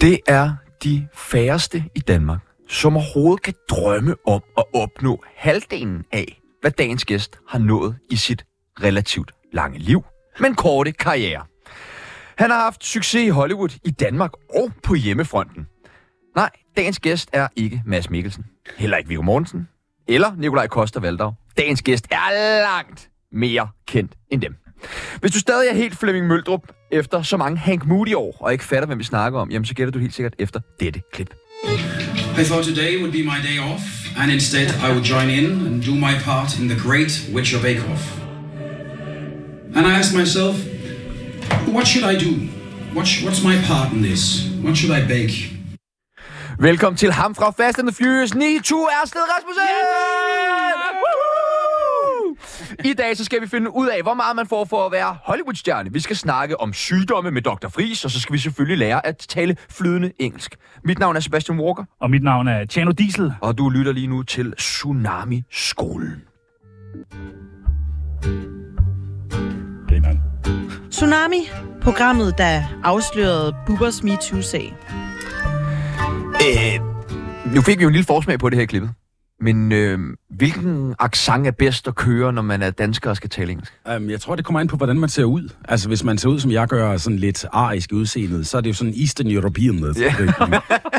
Det er de færreste i Danmark, som overhovedet kan drømme om at opnå halvdelen af, hvad dagens gæst har nået i sit relativt lange liv, men korte karriere. Han har haft succes i Hollywood, i Danmark og på hjemmefronten. Nej, dagens gæst er ikke Mads Mikkelsen, heller ikke Viggo Mortensen, eller Nikolaj Koster Valdau. Dagens gæst er langt mere kendt end dem. Hvis du stadig er helt Flemming Møldrup efter så mange Hank Moody-år, og ikke fatter, hvem vi snakker om, jamen så gætter du helt sikkert efter dette klip. I thought today would be my day off, and instead I would join in and do my part in the great Witcher Bake Off. And I asked myself, what should I do? What what's my part in this? What should I bake? Velkommen til ham fra Fast and the Furious 9, Tue Ersted Rasmussen! Woohoo! I dag så skal vi finde ud af, hvor meget man får for at være Hollywood-stjerne. Vi skal snakke om sygdomme med Dr. Fris, og så skal vi selvfølgelig lære at tale flydende engelsk. Mit navn er Sebastian Walker, Og mit navn er Tjano Diesel. og du lytter lige nu til Tsunami-skolen. Grineren. Tsunami, programmet, der afslørede Bubbers MeToo-sag. Øh, nu fik vi jo en lille forsmag på det her klippet. Men øh, hvilken accent er bedst at køre, når man er dansker og skal tale engelsk? Um, jeg tror, det kommer an på, hvordan man ser ud. Altså, hvis man ser ud, som jeg gør, sådan lidt arisk udseendet, så er det jo sådan Eastern European. Ja.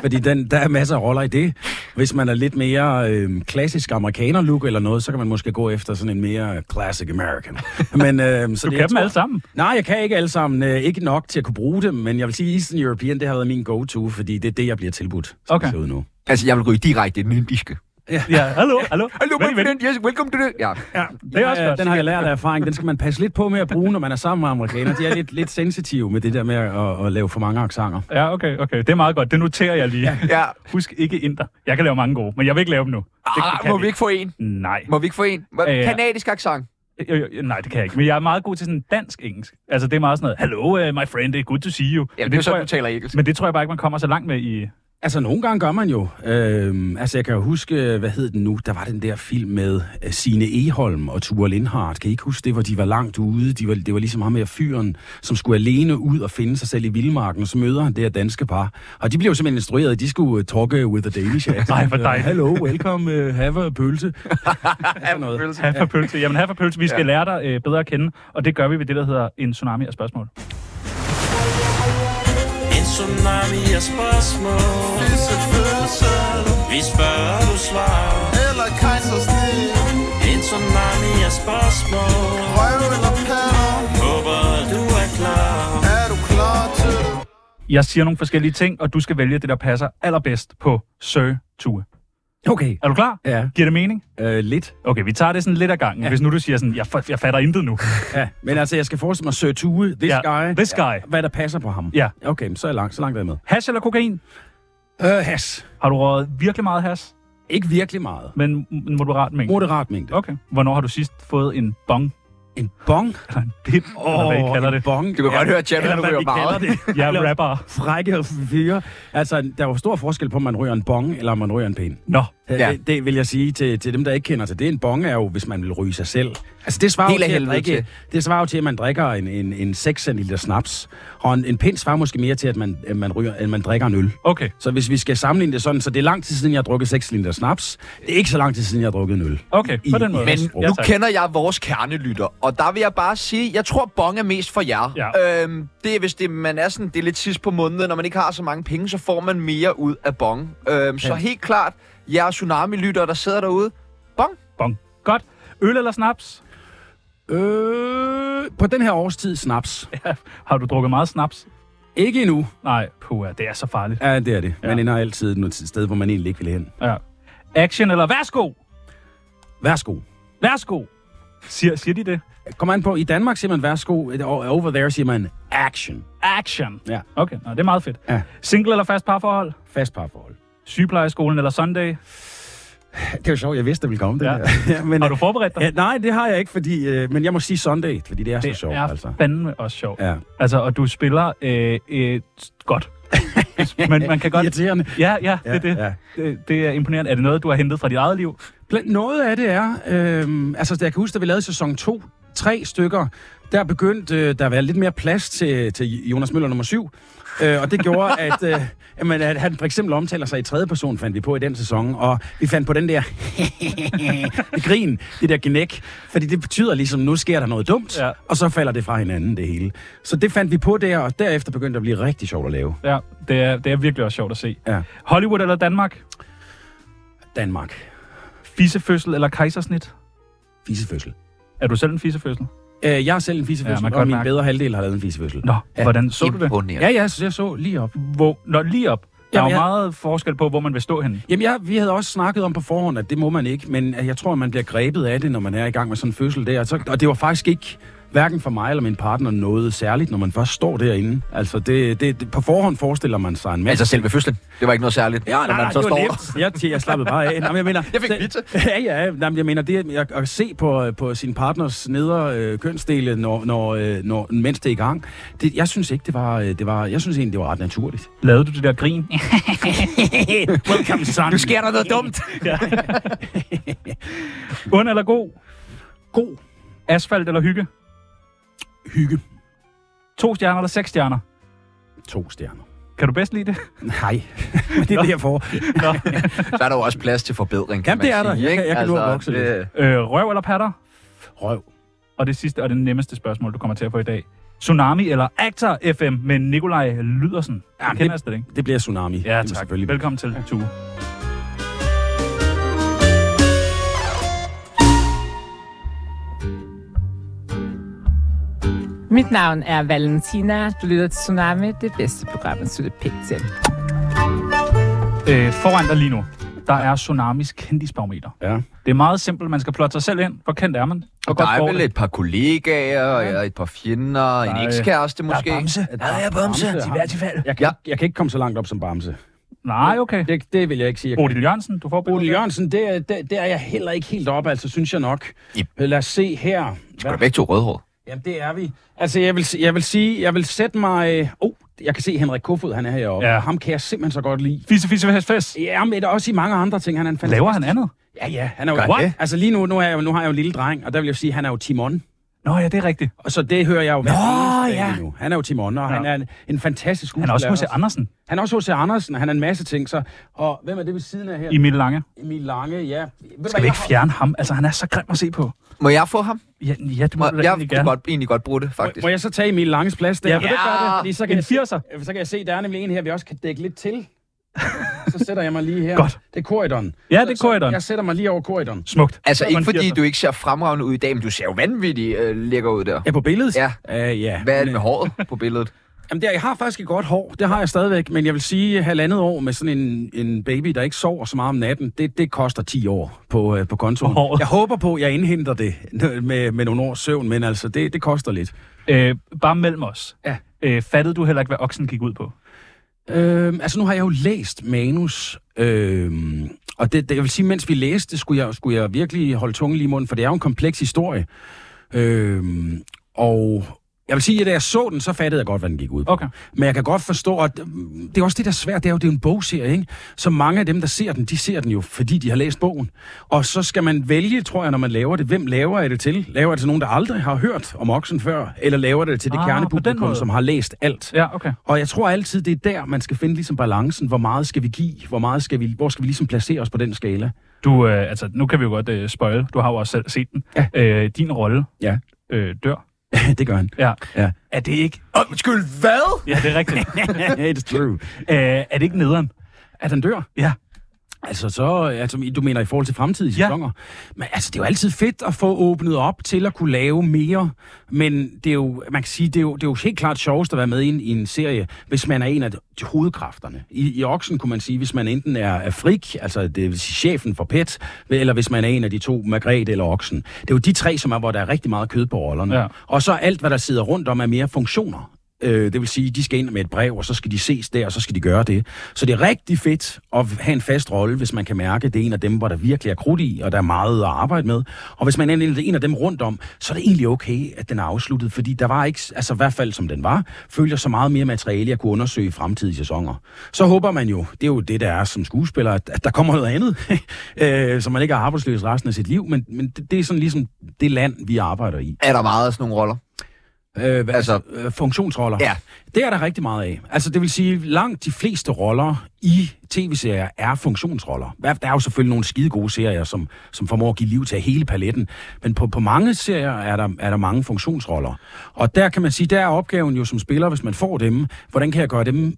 Fordi den, der er masser af roller i det. Hvis man er lidt mere øhm, klassisk amerikaner-look eller noget, så kan man måske gå efter sådan en mere classic American. Men, øhm, så Du det, kan jeg dem tror- alle sammen. Nej, jeg kan ikke alle sammen. Øh, ikke nok til at kunne bruge dem, men jeg vil sige, Eastern European, det har været min go-to, fordi det er det, jeg bliver tilbudt, som Okay. ser ud nu. Altså, jeg vil ryge direkte i den indiske. Ja, hallo, hallo. Hallo, my friend, yes, welcome to the... Ja. Ja, det er også Ja, godt. Den har jeg lært af erfaring. Den skal man passe lidt på med at bruge, når man er sammen med amerikanere. De er lidt, lidt sensitive med det der med at, at lave for mange aksanger. Ja, okay, okay. Det er meget godt. Det noterer jeg lige. ja. Husk ikke inder. Jeg kan lave mange gode, men jeg vil ikke lave dem nu. Det, Ah, kan må vi vi ikke få en? Nej. Må vi ikke få en? Kanadisk accent. Jo, jo, jo, nej, det kan jeg ikke. Men jeg er meget god til sådan dansk engelsk. Altså, det er meget sådan noget, hello, uh, my friend, it's good to see you. Ja, Men det er tror sådan, jeg, du taler engelsk. men det tror jeg bare ikke, man kommer så langt med i... Altså, nogle gange gør man jo. Øhm, altså, jeg kan jo huske, hvad hed den nu? Der var den der film med øh, Signe Eholm og Ture Lindhardt. Kan I ikke huske det, hvor de var langt ude? De var, det var ligesom ham med fyren, som skulle alene ud og finde sig selv i vildmarken, og så møder han det her danske par. Og de blev jo simpelthen instrueret, de skulle uh, talk with the Danish accent. Ej, hvor dejligt. Hello, welcome, uh, have a pølse. Sådan noget. Have for pølse. Jamen, have for pølse. Vi skal Ja. lære dig øh, bedre at kende, og det gør vi ved det, der hedder en tsunami af spørgsmål. Tsunami af spørgsmål. Vi spørger, du svarer. Eller kejsersnit. En tsunami af spørgsmål. Røv eller patter. Håber, du er klar. Er du klar til? Det? Jeg siger nogle forskellige ting, og du skal vælge det, der passer allerbedst på søgetue. Okay. Er du klar? Ja, Giver det mening? øh, lidt. Okay, vi tager det sådan lidt ad gangen. Ja. Hvis nu du siger sådan, jeg, jeg fatter intet nu. Ja, men altså, jeg skal forestille mig Sir Tue, this Ja, guy. this guy. Hvad der passer på ham. Ja. Okay, så er jeg langt, så langt er jeg med. Hash eller kokain? Øh, has. Har du røget virkelig meget hash, Ikke virkelig meget. men en moderat mængde? Moderat mængde. Okay. Hvornår har du sidst fået en bong? En bong? Eller en bit? Oh, eller hvad I kalder en det? bong. Du kan godt høre, at hvad ryger vi meget. kalder det. Jeg er rapper. Frække fyre. Altså, der er jo stor forskel på, om man ryger en bong, eller om man ryger en pæn. Nå, Ja. Ja. Det, det, vil jeg sige til, til dem, der ikke kender til det. En bong er jo, hvis man vil ryge sig selv. Altså, det svarer, Helt til, at drikke, til. det svarer jo til, at man drikker en, en, en 6 centiliter snaps. Og en, en pind svarer måske mere til, at man, at man, ryger, at man drikker en øl. okay. Så hvis vi skal sammenligne det sådan, så det er lang tid siden, jeg har drukket 6 liter snaps. Det er ikke så lang tid siden, jeg har drukket en øl. Okay, på I- den måde. Men Ja, nu kender jeg vores kernelytter, og der vil jeg bare sige, jeg tror, bong er mest for jer. Ja. Øhm, det er, hvis det, man er sådan, det er lidt sidst på måneden, når man ikke har så mange penge, så får man mere ud af bong. Øhm, så helt klart, jer tsunami-lytter, der sidder derude, bong. Bong. Godt. Øl eller snaps? Øh, på den her årstid snaps. Har du drukket meget snaps? Ikke endnu. Nej, puha, det er så farligt. Ja, det er det. Man Ja. ender altid et sted, hvor man egentlig ikke vil hen. Ja. Action eller værsgo? Værsgo. Værsgo. Siger, siger de det? Kom an på, i Danmark siger man værsgo, og over there siger man action. Action. Ja. Okay, nå, det er meget fedt. Ja. Single eller fast parforhold? Fast parforhold. Sygeplejeskolen eller Sunday? Det er jo sjovt, jeg vidste, det ville komme, det Ja. ja. men, Har du forberedt dig? Ja, nej, det har jeg ikke, fordi, øh, men jeg må sige Sunday, fordi det er det så sjovt, er altså. fandme også sjovt. Ja. Altså, og du spiller øh, øh, godt. Men man kan godt... Irriterende. Ja, ja, det Ja, det. ja. det. Det er imponerende. Er det noget, du har hentet fra dit eget liv? Noget af det er, øh, altså jeg kan huske, da vi lavede sæson 2, tre stykker, der begyndte øh, der at være lidt mere plads til, til Jonas Møller nummer 7. Øh, og det gjorde, at, øh, jamen, at han for eksempel omtaler sig i tredje person, fandt vi på i den sæson. Og vi fandt på den der det grin, det der gnæk. Fordi det betyder ligesom, nu sker der noget dumt, ja. og så falder det fra hinanden, det hele. Så det fandt vi på der, og derefter begyndte det at blive rigtig sjovt at lave. Ja, det er, det er virkelig også sjovt at se. Ja. Hollywood eller Danmark? Danmark. Fisefødsel eller kejsersnit? Fisefødsel. Er du selv en fisefødsel? Øh, jeg er selv en fisefødsel, Ja, og min mærke- bedre halvdel har lavet en fisefødsel. Nå, ja. Hvordan så du det? Ja, ja, så jeg så lige op. Hvor, når lige op. Der Jamen, er jo jeg- meget forskel på, hvor man vil stå henne. Jamen, jeg, vi havde også snakket om på forhånd, at det må man ikke, men jeg tror, at man bliver grebet af det, når man er i gang med sådan en fødsel der. Så, og det var faktisk ikke hverken for mig eller min partner noget særligt, når man først står derinde. Altså, det, det, det, på forhånd forestiller man sig en masse. Altså selve fødslen. Det var ikke noget særligt. Ja, når nej, man nej, så det står. nemt. Jeg, jeg slappede bare af. Nå, men jeg mener, Jeg fik det- pizza. Ja, ja. Nå, men jeg mener, det at, at se på, på sin partners nedre øh, kønsdele, når, når, øh, når, mens det er i gang, det, jeg synes ikke, det var, øh, det var, jeg synes egentlig, det var ret naturligt. Lavede du det der grin? Welcome, son. Nu sker der noget dumt. Und eller god? God Asfalt eller hygge? Hygge. To stjerner eller seks stjerner? To stjerner. Kan du bedst lide det? Nej, men det er derfor. Så er der jo også plads til forbedring, kan Jamen, det man er der. sige, Jeg kan- ikke? jeg kan nu Altså, vokse lidt. det- Øh, røv eller patter? Røv. Og det sidste og det nemmeste spørgsmål, du kommer til at få i dag. Tsunami eller Actor FM med Nikolaj Lydersen? Ja, Jamen, det- jeg ikke. Det bliver tsunami. Ja, tak. Selvfølgelig. Velkommen til Tue. Mit navn er Valentina. Du lytter til Tsunami, det bedste program, at slutte pænt til. Øh, foran dig lige nu, der er Tsunamis kendisbarometer. Ja. Det er meget simpelt. Man skal plotte sig selv ind. Hvor kendt er man? Hvor Og der er vel det? et par kollegaer, og et par fjender, en Der er- ekskæreste måske. Bamse. Der er Bamse. Til hvert tilfælde. Jeg kan, ja. jeg kan ikke komme så langt op som Bamse. Nej, okay. Det, det vil jeg ikke sige. Bodil Jørgensen, du får Bodil Jørgensen, det, er- det, det er jeg heller ikke helt op, altså synes jeg nok. Yep. Lad os se her. Skal du begge to rødhåret? Jamen, det er vi. Altså, jeg vil, jeg vil sige, jeg vil sætte mig... Åh, oh, jeg kan se Henrik Kofod, han er heroppe. Ja. Ham kan jeg simpelthen så godt lide. Fisse, fisse, fest, fest. Ja, men der er også i mange andre ting. Han er en fantastisk... Laver han andet? Ja, ja. Han er jo... Det? Altså lige nu, nu, er jeg, nu har jeg jo en lille dreng, og der vil jeg sige, han er jo Timon. Nå ja, det er rigtigt. Og så det hører jeg jo dag ja. nu. Han er jo Timon, og Ja. han er en, en fantastisk Han er også skuespiller H.C. Andersen. Han er også H.C. Andersen, og han er en masse ting. Så, og hvem er det ved siden af her? Emil Lange. Emil Lange, ja. Ved du Skal hvad, vi ikke fjerne ham? Altså, han er så grim at se på. Må jeg få ham? Ja, ja det må Må, du da jeg egentlig gerne. godt, egentlig godt bruge det, Må, faktisk. må jeg så tage Emil Langes plads der? Ja, ikke ja. det? Fordi så kan, En jeg se, 80'er. så kan jeg se, der er nemlig en her, vi også kan dække lidt til. så sætter jeg mig lige her. Godt. Det er korridoren. Ja, det er korridoren. Så jeg sætter mig lige over korridoren. Smukt. Altså Så ikke fordi 80'er. du ikke ser fremragende ud i dag, men du ser jo vanvittigt øh, lækker ud der. Ja, på billedet? Ja. Uh, ja. Hvad er det med håret på billedet? Jamen, det, jeg har faktisk et godt hår. Det har jeg stadigvæk. Men jeg vil sige, halvandet år med sådan en, en baby, der ikke sover så meget om natten, det, det koster 10 år på, uh, på kontoen. Håret. Jeg håber på, at jeg indhenter det med, med nogle års søvn, men altså, det, det koster lidt. Øh, bare mellem os. Ja. Øh, fattede du heller ikke, hvad oksen gik ud på? Øhm, altså nu har jeg jo læst manus, øhm, og det, det, jeg vil sige, mens vi læste, skulle jeg, skulle jeg virkelig holde tungen lige i munden, for det er jo en kompleks historie. Øhm, og jeg vil sige, at da jeg så den, så fattede jeg godt, hvad den gik ud på. Okay. Men jeg kan godt forstå, at mm, det er også det, der er svært, det er jo, det er en bogserie, ikke? Så mange af dem, der ser den, de ser den jo, fordi de har læst bogen. Og så skal man vælge, tror jeg, når man laver det, hvem laver jeg det til? Laver jeg det til nogen, der aldrig har hørt om oksen før? Eller laver det til det Ah, kernepublikum, som har læst alt? Ja, okay. Og jeg tror altid, det er der, man skal finde ligesom balancen. Hvor meget skal vi give? Hvor, meget skal vi, hvor skal vi ligesom placere os på den skala? Du, øh, altså, nu kan vi jo godt øh, spøjle. Du har jo også selv set den. Ja. Øh, din rolle Ja. øh, dør. det gør han. Ja. Ja. Er det ikke... Undskyld, hvad? Ja, det er rigtigt. It's true. øh, er det ikke nederen? At han dør? Ja. Altså, så, altså, du mener i forhold til fremtidige Ja. sæsoner? Men altså, det er jo altid fedt at få åbnet op til at kunne lave mere. Men det er jo, man kan sige, det er jo, det er jo helt klart sjovest at være med i en, i en serie, hvis man er en af de hovedkræfterne. I, I Oksen kunne man sige, hvis man enten er, er frik, altså det vil sige chefen for PET, eller hvis man er en af de to, Margrethe eller Oksen. Det er jo de tre, som er, hvor der er rigtig meget kød på rollerne. Ja. Og så alt, hvad der sidder rundt om, er mere funktioner. Øh, det vil sige, de skal ind med et brev, og så skal de ses der, og så skal de gøre det. Så det er rigtig fedt at have en fast rolle, hvis man kan mærke, at det er en af dem, hvor der virkelig er krudt i, og der er meget at arbejde med. Og hvis man er en- en af dem rundt om, så er det egentlig okay, at den er afsluttet, fordi der var ikke, altså i hvert fald som den var, følger så meget mere materiale, jeg kunne undersøge i fremtidige sæsoner. Så håber man jo, det er jo det, der er som skuespiller, at, at der kommer noget andet, øh, så man ikke er arbejdsløs resten af sit liv, men, men det, det er sådan ligesom det land, vi arbejder i. Er der meget af sådan nogle roller? Øh, hvad, Altså- øh, funktionsroller. Ja. Det er der rigtig meget af. Altså, det vil sige, langt de fleste roller i tv-serier er funktionsroller. Der er jo selvfølgelig nogle skide gode serier, som, som formår at give liv til hele paletten. Men på, på mange serier er der, er der mange funktionsroller. Og der kan man sige, der er opgaven jo som spiller, hvis man får dem, hvordan kan jeg gøre dem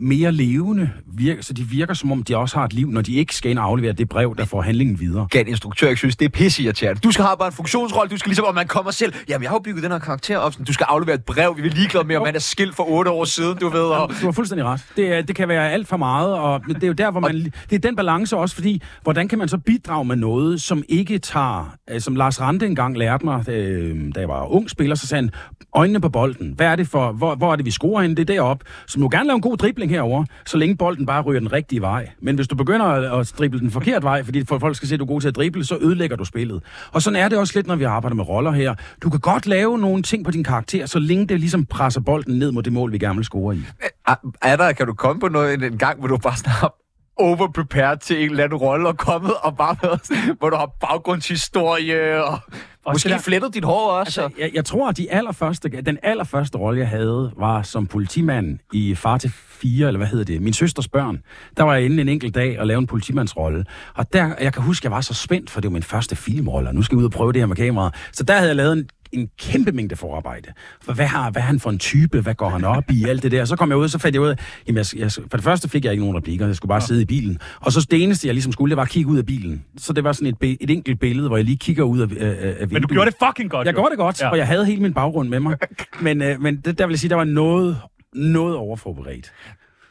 mere levende, virke, så de virker som om, de også har et liv, når de ikke skal ind og aflevere det brev, der får handlingen videre. Kan instruktør ikke synes, det er pisseirriterende. Du skal have bare en funktionsrolle, du skal ligesom, om man kommer selv. Jamen, jeg har jo bygget den her karakter op, sådan, du skal aflevere et brev, vi er ligeglade med, om man er skilt for otte år siden, du ved. Og... Du har fuldstændig ret. Det, det kan være alt for meget, og det er jo der, hvor man... Det er den balance også, fordi hvordan kan man så bidrage med noget, som ikke tager... øh, Som Lars Rante engang lærte mig, øh, da jeg var ung spiller, så sagde han, øjnene på bolden. Hvad er det for... Hvor, hvor er det, vi scorer henne? Det er deroppe. Så du gerne lave en god dribling herover, så længe bolden bare ryger den rigtige vej. Men hvis du begynder at, at drible den forkerte vej, fordi folk skal se, at du er god til at drible, så ødelægger du spillet. Og sådan er det også lidt, når vi arbejder med roller her. Du kan godt lave nogle ting på din karakter, så længe det ligesom presser bolden ned mod det mål, vi gerne vil score i. Er, er der, kan du komme på noget en, gang, hvor du bare snart overprepared til en eller anden rolle og kommet og bare været, hvor du har baggrundshistorie og, og måske der- flettet dit hår også. Altså, jeg, jeg tror, at de allerførste, den allerførste rolle, jeg havde, var som politimand i Far til 4, eller hvad hedder det, Min søsters børn. Der var jeg inde en enkelt dag og lavede en politimandsrolle. Og der, jeg kan huske, jeg var så spændt, for det var min første filmrolle, og nu skal jeg ud og prøve det her med kameraet. Så der havde jeg lavet en, en kæmpe mængde forarbejde. For hvad, har, hvad er han for en type? Hvad går han op i? Alt det der. Så kom jeg ud, og så fandt jeg ud af, jamen jeg, jeg, for det første fik jeg ikke nogen replikker, jeg skulle bare sidde i bilen. Og så det eneste, jeg ligesom skulle, det var at kigge ud af bilen. Så det var sådan et, et enkelt billede, hvor jeg lige kigger ud af, af, af vinduet. Men du gjorde det fucking godt, Jeg jo. gjorde det godt, Ja. ja. og jeg havde hele min baggrund med mig. Men, øh, men det, der vil jeg sige, der var noget, noget overforberedt.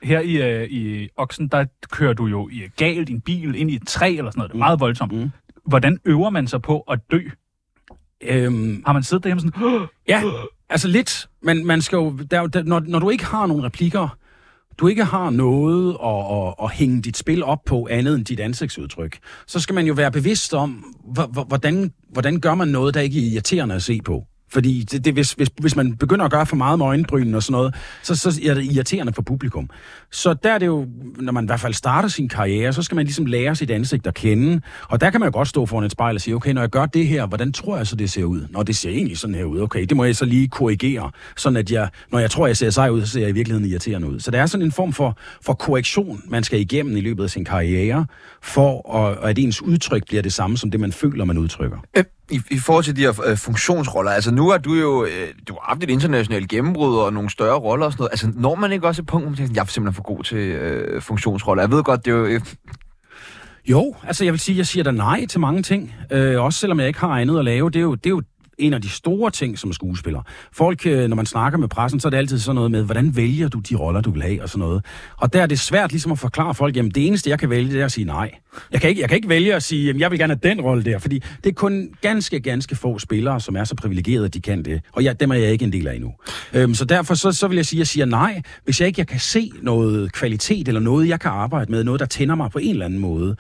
Her i, øh, i Oksen, der kører du jo i galt en bil ind i et træ eller sådan noget. Det er meget voldsomt. Mm. Hvordan øver man sig på at dø? Øhm, Har man siddet derhjemme sådan... ja, altså lidt, men man skal jo, der, er der, når, når du ikke har nogen replikker, du ikke har noget at, at, at hænge dit spil op på andet end dit ansigtsudtryk, så skal man jo være bevidst om, hvor- hvor- hvordan, hvordan gør man noget, der ikke er irriterende at se på. Fordi det, det, hvis, hvis, hvis man begynder at gøre for meget med øjenbrynen og sådan noget, så, så er det irriterende for publikum. Så der er det jo, når man i hvert fald starter sin karriere, så skal man ligesom lære sit ansigt at kende. Og der kan man jo godt stå foran et spejl og sige, okay, når jeg gør det her, hvordan tror jeg så, det ser ud? Når det ser egentlig sådan her ud, okay, det må jeg så lige korrigere, sådan at jeg, når jeg tror, jeg ser sej ud, så ser jeg i virkeligheden irriterende ud. Så der er sådan en form for, for korrektion, man skal igennem i løbet af sin karriere, for at, at ens udtryk bliver det samme som det, man føler, man udtrykker. Øh, i, I forhold til de her øh, funktionsroller, altså nu er du jo, øh, du har haft et internationalt gennembrud og nogle større roller og sådan noget. Altså når man ikke også et punkt, hvor man tænker, jeg er simpelthen for god til øh, funktionsroller. Jeg ved godt, det er jo... Øh, Jo, altså jeg vil sige, jeg siger da nej til mange ting. Øh, også selvom jeg ikke har andet at lave. Det er jo, det er jo en af de store ting som skuespiller. Folk, øh, når man snakker med pressen, så er det altid sådan noget med, hvordan vælger du de roller, du vil have og sådan noget. Og der er det svært ligesom at forklare folk, jamen det eneste, jeg kan vælge, det er at sige nej. Jeg kan ikke, jeg kan ikke vælge at sige, jamen jeg vil gerne have den rolle der, fordi det er kun ganske, ganske få spillere, som er så privilegerede, at de kan det. Og jeg, dem er jeg ikke en del af endnu. Øhm, så derfor så, så vil jeg sige, at jeg siger nej, hvis jeg ikke jeg kan se noget kvalitet eller noget, jeg kan arbejde med, noget, der tænder mig på en eller anden måde.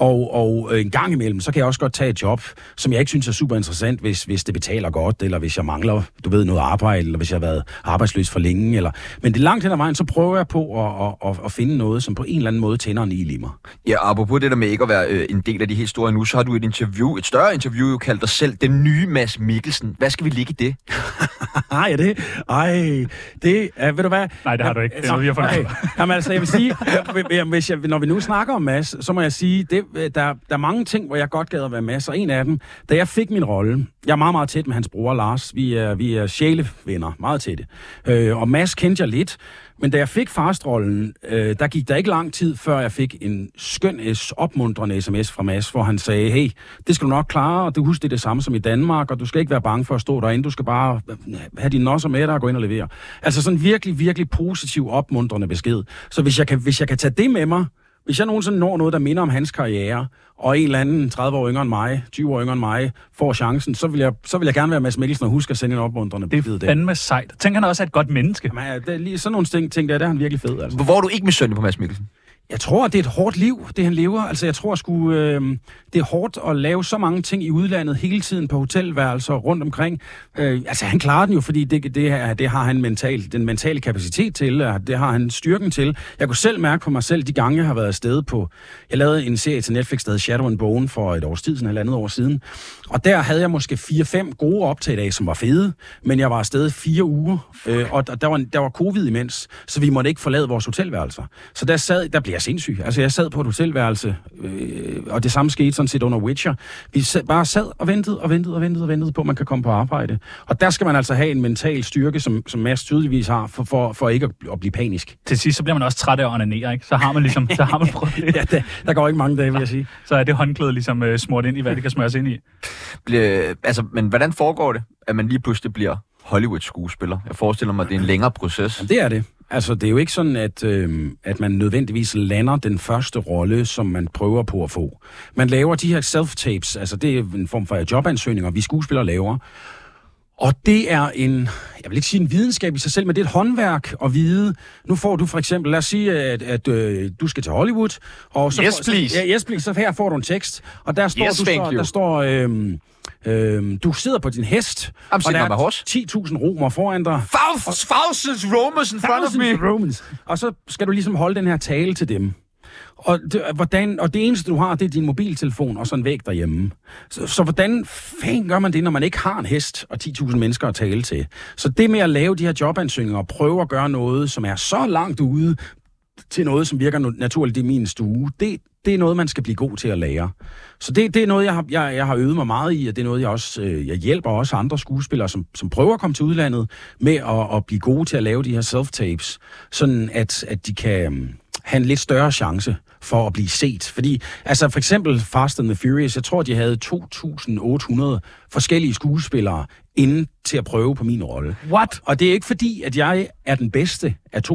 Og, og øh, en gang imellem, så kan jeg også godt tage et job, som jeg ikke synes er super interessant, hvis, hvis det betaler godt, eller hvis jeg mangler, du ved, noget arbejde, eller hvis jeg har været arbejdsløs for længe. Eller... Men det langt hen ad vejen, så prøver jeg på at, at, at, at finde noget, som på en eller anden måde tænder en i mig. ja, apropos det der med ikke at være øh, en del af de helt store nu, så har du et interview, et større interview, jo kaldt dig selv den nye Mads Mikkelsen. Hvad skal vi ligge i det? Ej, er det? Ej, det er, ved du hvad? Nej, det har du ikke. Det er noget, vi har fundet. Jamen altså, jeg vil sige, hvis jeg, når vi nu snakker om Mads, så må jeg sige, det, Øh, der, der er mange ting, hvor jeg godt gad at være med, så en af dem, da jeg fik min rolle, jeg er meget, meget tæt med hans bror Lars, vi er, vi er sjælevenner, meget tætte, øh, og Mads kendte jeg lidt, men da jeg fik farstrollen, øh, der gik der ikke lang tid, før jeg fik en skøn, s- opmuntrende sms fra Mads, hvor han sagde, hey, det skal du nok klare, og du husker det er det samme som i Danmark, og du skal ikke være bange for at stå derinde, du skal bare øh, have dine nosser med dig og gå ind og levere. Altså sådan virkelig, virkelig positiv, opmuntrende besked. Så hvis jeg kan, hvis jeg kan tage det med mig, hvis jeg nogensinde når noget, der minder om hans karriere, og en eller anden 30 år yngre end mig, 20 år yngre end mig, får chancen, så vil jeg, så vil jeg gerne være Mads Mikkelsen og huske at sende en opmuntrende Det besked er der. fandme sejt. Tænk, han også er et godt menneske. Jamen, ja, det er lige sådan nogle ting, ting der, der er han virkelig fed. Altså. Hvor er du ikke misundelig på Mads Mikkelsen? Jeg tror, det er et hårdt liv, det han lever. Altså, jeg tror sgu, øh, det er hårdt at lave så mange ting i udlandet hele tiden på hotelværelser rundt omkring. Øh, altså, han klarer den jo, fordi det, det, her, det har han mental, den mentale kapacitet til, og det har han styrken til. Jeg kunne selv mærke på mig selv, de gange, jeg har været afsted på... Jeg lavede en serie til Netflix, der hed Shadow and Bone for et års tid, sådan et eller andet år siden. Og der havde jeg måske 4-5 gode optag som var fede, men jeg var afsted fire uger, øh, og der, der, var, der var covid imens, så vi måtte ikke forlade vores hotelværelser. Så der sad, der blev jeg sindssyg. Altså, jeg sad på et hotelværelse, øh, og det samme skete sådan set under Witcher. Vi sad, bare sad og ventede og ventede og ventede og ventede på, at man kan komme på arbejde. Og der skal man altså have en mental styrke, som, som Mads tydeligvis har, for, for, for ikke at, at blive panisk. Til sidst, så bliver man også træt af at onanere, ikke? Så har man ligesom, så har man prøvet det. Ja, der, der går ikke mange dage, vil jeg sige. Så er det håndklæde ligesom uh, smurt ind i, hvad det kan smøres ind i. Ble, altså, men hvordan foregår det, at man lige pludselig bliver Hollywood-skuespiller? Jeg forestiller mig, at det er en længere proces. Det er det. Altså, det er jo ikke sådan, at, øh, at man nødvendigvis lander den første rolle, som man prøver på at få. Man laver de her self-tapes, altså det er en form for jobansøgninger, vi skuespillere laver. Og det er en, jeg vil ikke sige en videnskab i sig selv, men det er et håndværk at vide. Nu får du for eksempel, lad os sige, at, at øh, du skal til Hollywood. Og så Yes, får, please. Så, ja, yes, please. Så her får du en tekst. Og der står, Yes, du så, der står, øhm, øhm, du sidder på din hest, I'm og der er horse. 10.000 romer foran dig. Thousands Romans in front of me. Romans. Og så skal du ligesom holde den her tale til dem. Og det, hvordan, og det eneste, du har, det er din mobiltelefon og så en væg derhjemme. Så, så hvordan fanden gør man det, når man ikke har en hest og 10.000 mennesker at tale til? Så det med at lave de her jobansøgninger og prøve at gøre noget, som er så langt ude til noget, som virker naturligt i min stue, det, det er noget, man skal blive god til at lære. Så det, det er noget, jeg har, jeg, jeg har øvet mig meget i, og det er noget, jeg også øh, jeg hjælper også andre skuespillere, som, som prøver at komme til udlandet, med at, at blive gode til at lave de her self-tapes, sådan at, at de kan øhm, have en lidt større chance for at blive set. Fordi, altså for eksempel Fast and the Furious, jeg tror, de havde 2.800 forskellige skuespillere inde til at prøve på min rolle. What? Og det er ikke fordi, at jeg er den bedste af 2.800.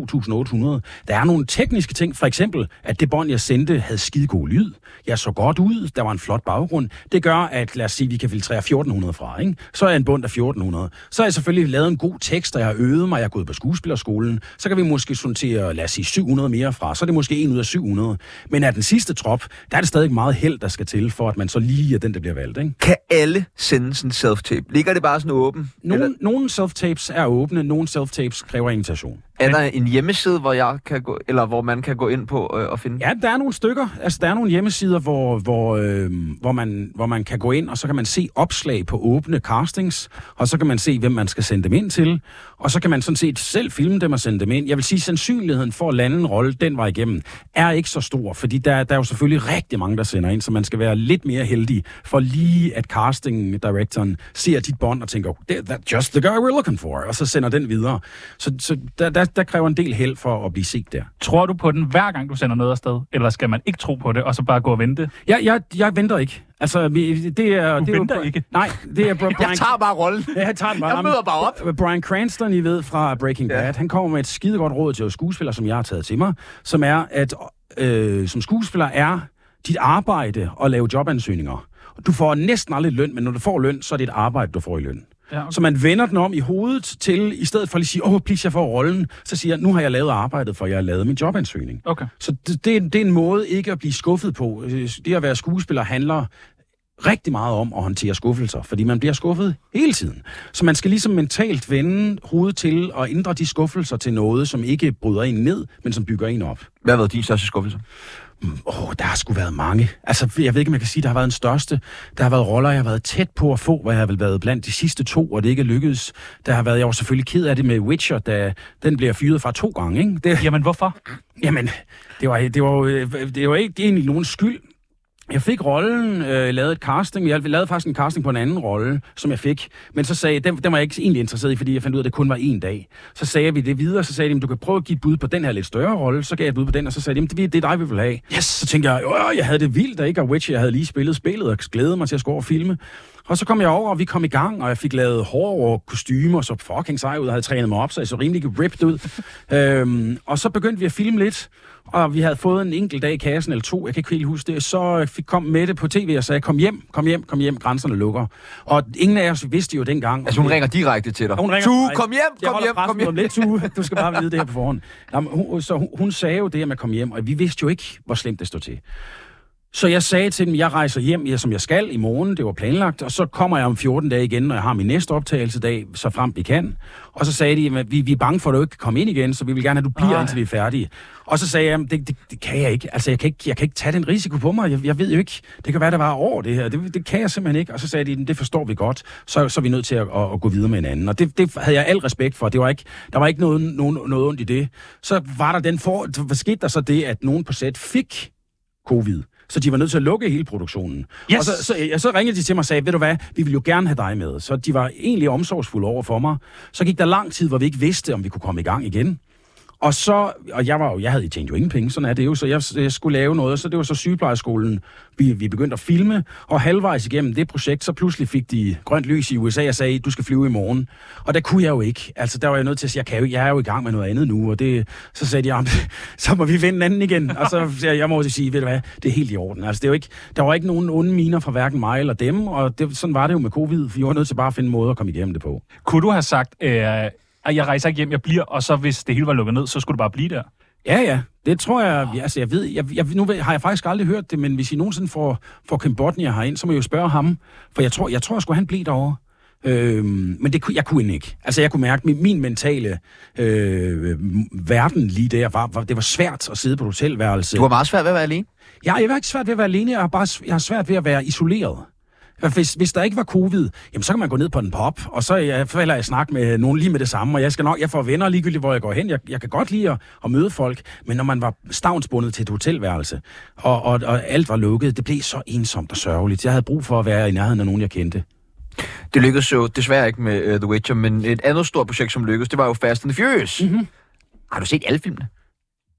Der er nogle tekniske ting, for eksempel, at det bånd, jeg sendte, havde skide god lyd. Jeg så godt ud, der var en flot baggrund. Det gør, at lad os sige, vi kan filtrere 1.400 fra. Ikke? Så er jeg en bund af 1.400. Så har jeg selvfølgelig lavet en god tekst, og jeg har øvet mig, jeg er gået på skuespillerskolen. Så kan vi måske sortere, lad os sige, 700 mere fra. Så er det måske en ud af 700. Men af den sidste trop, der er det stadig meget held, der skal til, for at man så lige er den, der bliver valgt. Ikke? Kan alle sende sådan en self-tape? Ligger det bare sådan åben? Nogle, nogle self-tapes er åbne, nogle self-tapes kræver invitation. Er der en hjemmeside, hvor, jeg kan gå, eller hvor man kan gå ind på øh, og finde? Ja, der er nogle stykker. Altså, der er nogle hjemmesider, hvor, hvor, øh, hvor, man, hvor man kan gå ind, og så kan man se opslag på åbne castings, og så kan man se, hvem man skal sende dem ind til, og så kan man sådan set selv filme dem og sende dem ind. Jeg vil sige, sandsynligheden for at lande en rolle den var igennem, er ikke så stor, fordi der, der er jo selvfølgelig rigtig mange, der sender ind, så man skal være lidt mere heldig, for lige at casting directoren ser dit bånd og tænker, "That- that's just the guy we're looking for, og så sender den videre. Så, så der, der, der kræver en del held for at blive set der. Tror du på den hver gang, du sender noget afsted? Eller skal man ikke tro på det, og så bare gå og vente? Jeg, jeg, jeg venter ikke. Altså, det er... Du det er venter jo, ikke? Nej, det er Brian... Jeg tager bare rollen. Ja, jeg tager den bare. Jeg møder bare op. Brian Cranston, I ved, fra Breaking Ja. Bad, han kommer med et skidegodt råd til skuespillere, som jeg har taget til mig, som er, at øh, som skuespiller er dit arbejde at lave jobansøgninger. Du får næsten aldrig løn, men når du får løn, så er det et arbejde, du får i løn. Ja, okay. Så man vender den om i hovedet til, i stedet for at lige sige, åh, oh, please, jeg får rollen, så siger jeg, nu har jeg lavet arbejdet, for jeg har lavet min jobansøgning. Okay. Så det, det, er, det er en måde ikke at blive skuffet på. Det at være skuespiller handler rigtig meget om at håndtere skuffelser, fordi man bliver skuffet hele tiden. Så man skal ligesom mentalt vende hovedet til at ændre de skuffelser til noget, som ikke bryder en ned, men som bygger en op. Hvad har været din største skuffelse? Åh, oh, der har sgu været mange. Altså, jeg ved ikke, om jeg kan sige, der har været en største. Der har været roller, jeg har været tæt på at få, hvor jeg har vel været blandt de sidste to, og det ikke er lykkedes. Der har været, jeg var selvfølgelig ked af det med Witcher, da den bliver fyret fra to gange, ikke? Det, Jamen, hvorfor? Jamen, det var, det var, jo- det var ikke egentlig nogen skyld. Jeg fik rollen, øh, lavede et casting. Jeg lavede faktisk en casting på en anden rolle, som jeg fik. Men så sagde den, den var jeg ikke egentlig interesseret i, fordi jeg fandt ud af, at det kun var en dag. Så sagde vi det videre, så sagde de, "Men du kan prøve at give et bud på den her lidt større rolle. Så gav jeg et bud på den, og så sagde de, "Jamen, det, det er dig, vi vil have. Yes. Så tænkte jeg, Åh, jeg havde det vildt, og ikke og Witcher. Jeg havde lige spillet spillet og glædede mig til at skulle over og filme. Og så kom jeg over, og vi kom i gang, og jeg fik lavet hår og kostymer, så fucking sej ud, og havde trænet mig op, så jeg så rimelig ripped ud. øhm, og så begyndte vi at filme lidt, og vi havde fået en enkelt dag i kassen, eller to, jeg kan ikke helt huske det. Så fik kom Mette på tv og sagde, kom hjem, kom hjem, kom hjem, grænserne lukker. Og ingen af os vidste jo dengang. Altså, hun ringer direkte til dig. Hun ringer Tue, kom hjem, kom hjem, kom hjem. om lidt, Tue. Du skal bare vide det her på forhånd. Jamen, hun, så hun, hun sagde jo det her med at komme hjem, og vi vidste jo ikke, hvor slemt det stod til. Så jeg sagde til dem, jeg rejser hjem, ja, som jeg skal i morgen, det var planlagt, og så kommer jeg om 14 dage igen, når jeg har min næste optagelsedag, så frem vi kan. Og så sagde de, at vi, vi er bange for, at du ikke kan komme ind igen, så vi vil gerne have, at du bliver, Ej. indtil vi er færdige. Og så sagde jeg, det, det, det kan jeg ikke. Altså, jeg kan ikke, jeg kan ikke tage den risiko på mig. Jeg, jeg ved jo ikke, det kan være, det var over det her. Det, det kan jeg simpelthen ikke. Og så sagde de, det forstår vi godt. Så, så er vi nødt til at, at, at gå videre med hinanden. Og det, det havde jeg al respekt for. Det var ikke, der var ikke noget, nogen, noget ondt i det. Så var der den for... Hvad skete der så det, at nogen på sæt fik covid? Så de var nødt til at lukke hele produktionen. Yes! Og så, så, ja, så ringede de til mig og sagde, ved du hvad, vi vil jo gerne have dig med. Så de var egentlig omsorgsfulde over for mig. Så gik der lang tid, hvor vi ikke vidste, om vi kunne komme i gang igen. Og så, og jeg var jo, jeg havde tjent jo ingen penge, sådan er det jo, så jeg, jeg skulle lave noget, så det var så sygeplejeskolen, vi, vi begyndte at filme, og halvvejs igennem det projekt, så pludselig fik de grønt lys i USA, og sagde, du skal flyve i morgen. Og der kunne jeg jo ikke. Altså, der var jeg nødt til at sige, jeg, kan jo, jeg er jo i gang med noget andet nu, og det, så sagde de, så må vi vinde den anden igen. Og så sagde jeg, jeg må også sige, ved du hvad, det er helt i orden. Altså, det er jo ikke, der var ikke nogen onde miner fra hverken mig eller dem, og det, sådan var det jo med covid, for vi var nødt til bare at finde en måde at komme igennem det på. Kunne du have sagt, øh, at jeg rejser ikke hjem, jeg bliver, og så hvis det hele var lukket ned, så skulle du bare blive der? Ja, ja. Det tror jeg, ja, altså jeg ved, jeg, jeg, nu har jeg faktisk aldrig hørt det, men hvis I nogensinde får, får Kambodja herind, så må jeg jo spørge ham, for jeg tror, jeg tror, jeg skulle han blive derovre. Øhm, men det, kunne- jeg kunne ikke. Altså, jeg kunne mærke, min, min mentale øh, verden lige der, var, var, det var svært at sidde på hotelværelse. Du har meget svært ved at være alene. Jeg, jeg har ikke svært ved at være alene, jeg har bare jeg har svært ved at være isoleret. Hvis, hvis der ikke var covid, jamen så kan man gå ned på en pop, og så jeg, falder jeg snak med nogen lige med det samme, og jeg skal nok, jeg får venner ligegyldigt, hvor jeg går hen. Jeg, jeg kan godt lide at, at møde folk, men når man var stavnsbundet til et hotelværelse, og, og, og alt var lukket, det blev så ensomt og sørgeligt. Jeg havde brug for at være i nærheden af nogen, jeg kendte. Det lykkedes jo desværre ikke med uh, The Witcher, men et andet stort projekt, som lykkedes, det var jo Fast and the Furious. Mm-hmm. Har du set alle filmene?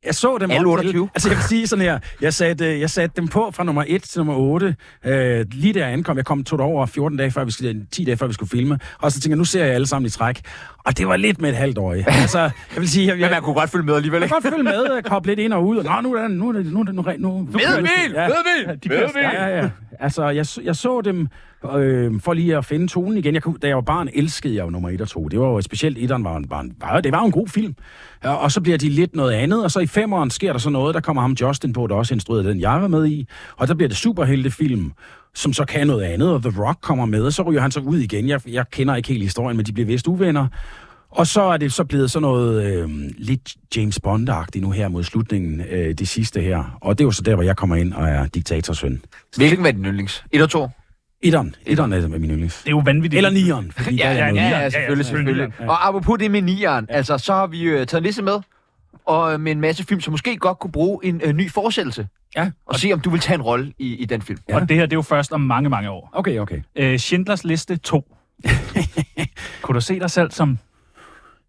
Jeg så dem Alle op til- 28? Altså jeg vil sige sådan her, jeg satte, jeg satte dem på fra nummer 1 til nummer 8, øh, lige da jeg ankom. Jeg kom det over 14 dage før vi skulle, 10 dage før vi skulle filme, og så tænkte jeg, nu ser jeg alle sammen i træk. Og det var lidt med et halvt år. Altså, jeg vil sige, jeg, jeg, Men man kunne godt følge med alligevel, jeg ikke? kan godt følge med, øh, koble lidt ind og ud. Og, Nå, nu er det, nu er det, nu er det, nu, det- nu, nu, Fed bil! Ja. Fed bil! Ja, ja, ja. Altså, jeg, jeg så dem øh, for lige at finde tonen igen. Jeg kunne, da jeg var barn, elskede jeg jo nummer 1 og 2. Det var jo specielt, 1'eren var en, var en, var, det var jo en god film. Og, og så bliver de lidt noget andet, og så i 5'eren sker der så noget, der kommer ham Justin på, der også instruerede den, jeg var med i. Og der bliver det superheltefilm, som så kan noget andet, og The Rock kommer med, og så ryger han så ud igen. Jeg, jeg kender ikke helt historien, men de bliver vist uvenner. Og så er det så blevet sådan noget øh, lidt James Bond-agtigt nu her mod slutningen, øh, det sidste her. Og det er jo så der, hvor jeg kommer ind og er diktatorsøn. Hvilken var din yndlings? Et og to? Etteren. Etteren er min yndlings. Det er jo vanvittigt. Eller nieren. Fordi der er ja, ja, Ja, ja, ja, selvfølgelig, selvfølgelig. selvfølgelig. Og apropos det med nieren, altså så har vi jo taget en liste med, og øh, med en masse film, som måske godt kunne bruge en øh, ny fortsættelse. Ja. Og se, om du vil tage en rolle i, i den film. Ja. Og det her, det er jo først om mange, mange år. Okay, okay. Øh, Schindlers Liste 2. Kunne du se dig selv som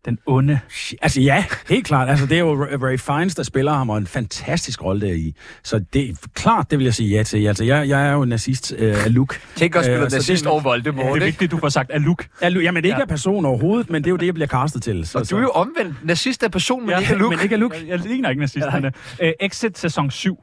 den onde? Altså ja, helt klart. Altså, det er jo Ray Fiennes, der spiller ham, og en fantastisk rolle der i. Så det er klart, det vil jeg sige ja til. Altså, jeg, jeg er jo nazist øh, af look. Tænk at spille Øh, nazist det- over Voldemort, Det er vigtigt, du får sagt Aluk. Ja, lu- jamen, det er ikke Ja. af person overhovedet, men det er jo det, jeg bliver castet til. Så, Og du er jo omvendt nazist af person, men Ja, ikke af look. Men ikke af look. Jeg, jeg ligner ikke nazisterne. Øh, Exit sæson 7.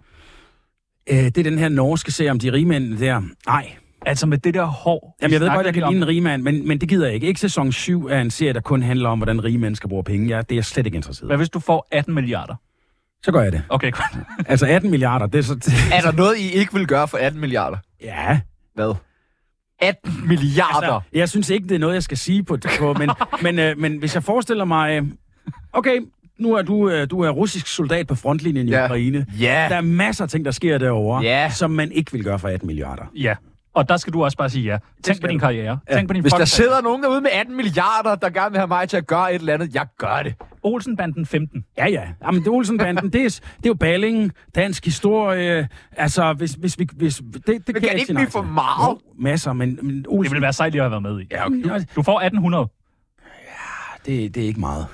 Øh, det er den her norske serie om de rige mænd der. Nej. Altså med det der hår. Jamen, jeg ved godt, jeg kan ligne en rigmand, men, men det gider jeg ikke. Ikke sæson 7 er en serie, der kun handler om, hvordan rige mennesker bruger penge. Ja, det er jeg slet ikke interesseret i. Hvad hvis du får 18 milliarder? Så gør jeg det. Okay, godt. Altså 18 milliarder, det er så... Er der noget, I ikke vil gøre for 18 milliarder? Ja, Hvad? 18 milliarder? Altså, jeg synes ikke, det er noget, jeg skal sige på, på men, men, øh, men hvis jeg forestiller mig... øh, Okay, nu er du, øh, du er russisk soldat på frontlinjen i Ja. Ukraine. Ja. Der er masser af ting, der sker derovre, Ja. som man ikke vil gøre for 18 milliarder. Ja. Og der skal du også bare sige ja. Tænk på din du. karriere. Tænk på din Hvis der sidder nogen derude med 18 milliarder, der gerne vil have mig til at gøre et eller andet, jeg gør det. Olsenbanden 15. Ja, ja. Jamen, det Olsenbanden, det, er, det er jo Balling, dansk historie. Altså, hvis, hvis vi... Hvis, det, det kan, kan det ikke blive for meget? Jo, masser, men, men Det Olsen, ville være sejt lige at have været med i. Ja, okay. Du får 1800. det, det er ikke meget.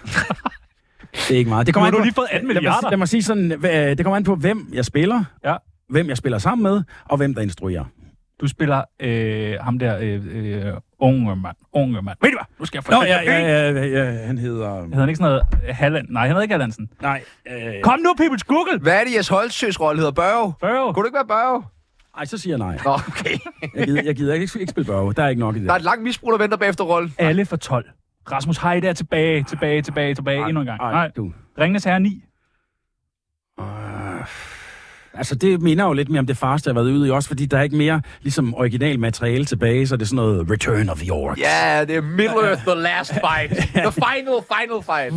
det er ikke meget. Det kommer Nu har an du på- lige fået 18 lad mig- milliarder. Lad mig sige sådan, det kommer an på, hvem jeg spiller, Ja. hvem jeg spiller sammen med, og hvem der instruerer. Du spiller øh, ham der, øh, øh, unge mand, unge mand. Ved du hvad? Nu skal jeg Nå, fortælle ja, ja, ja, ja, han hedder... Hedder han ikke sådan noget øh, Halland? Nej, han hedder ikke Hallandsen. Nej, øh, Kom nu, peoples Google! Hvad er det, jeres holdsøs rolle hedder? Børge? Børge. Kunne du ikke være Børge? ej, så siger jeg nej. Nå, okay. Jeg gider, jeg gider ikke, ikke spille børge. Der er ikke nok i det. Der er et langt misbrug, der venter bagefter rollen. Alle for 12. Rasmus Heide er tilbage, tilbage, tilbage, tilbage endnu en gang. Ej, Nej, du. Ringnes Herre 9. Uh, altså, det minder jo lidt mere om det farste, jeg har været ude i, også fordi der er ikke mere ligesom original materiale tilbage, så det er sådan noget Return of the Orcs. Ja, det er Middle Earth, the last fight. The final, final fight.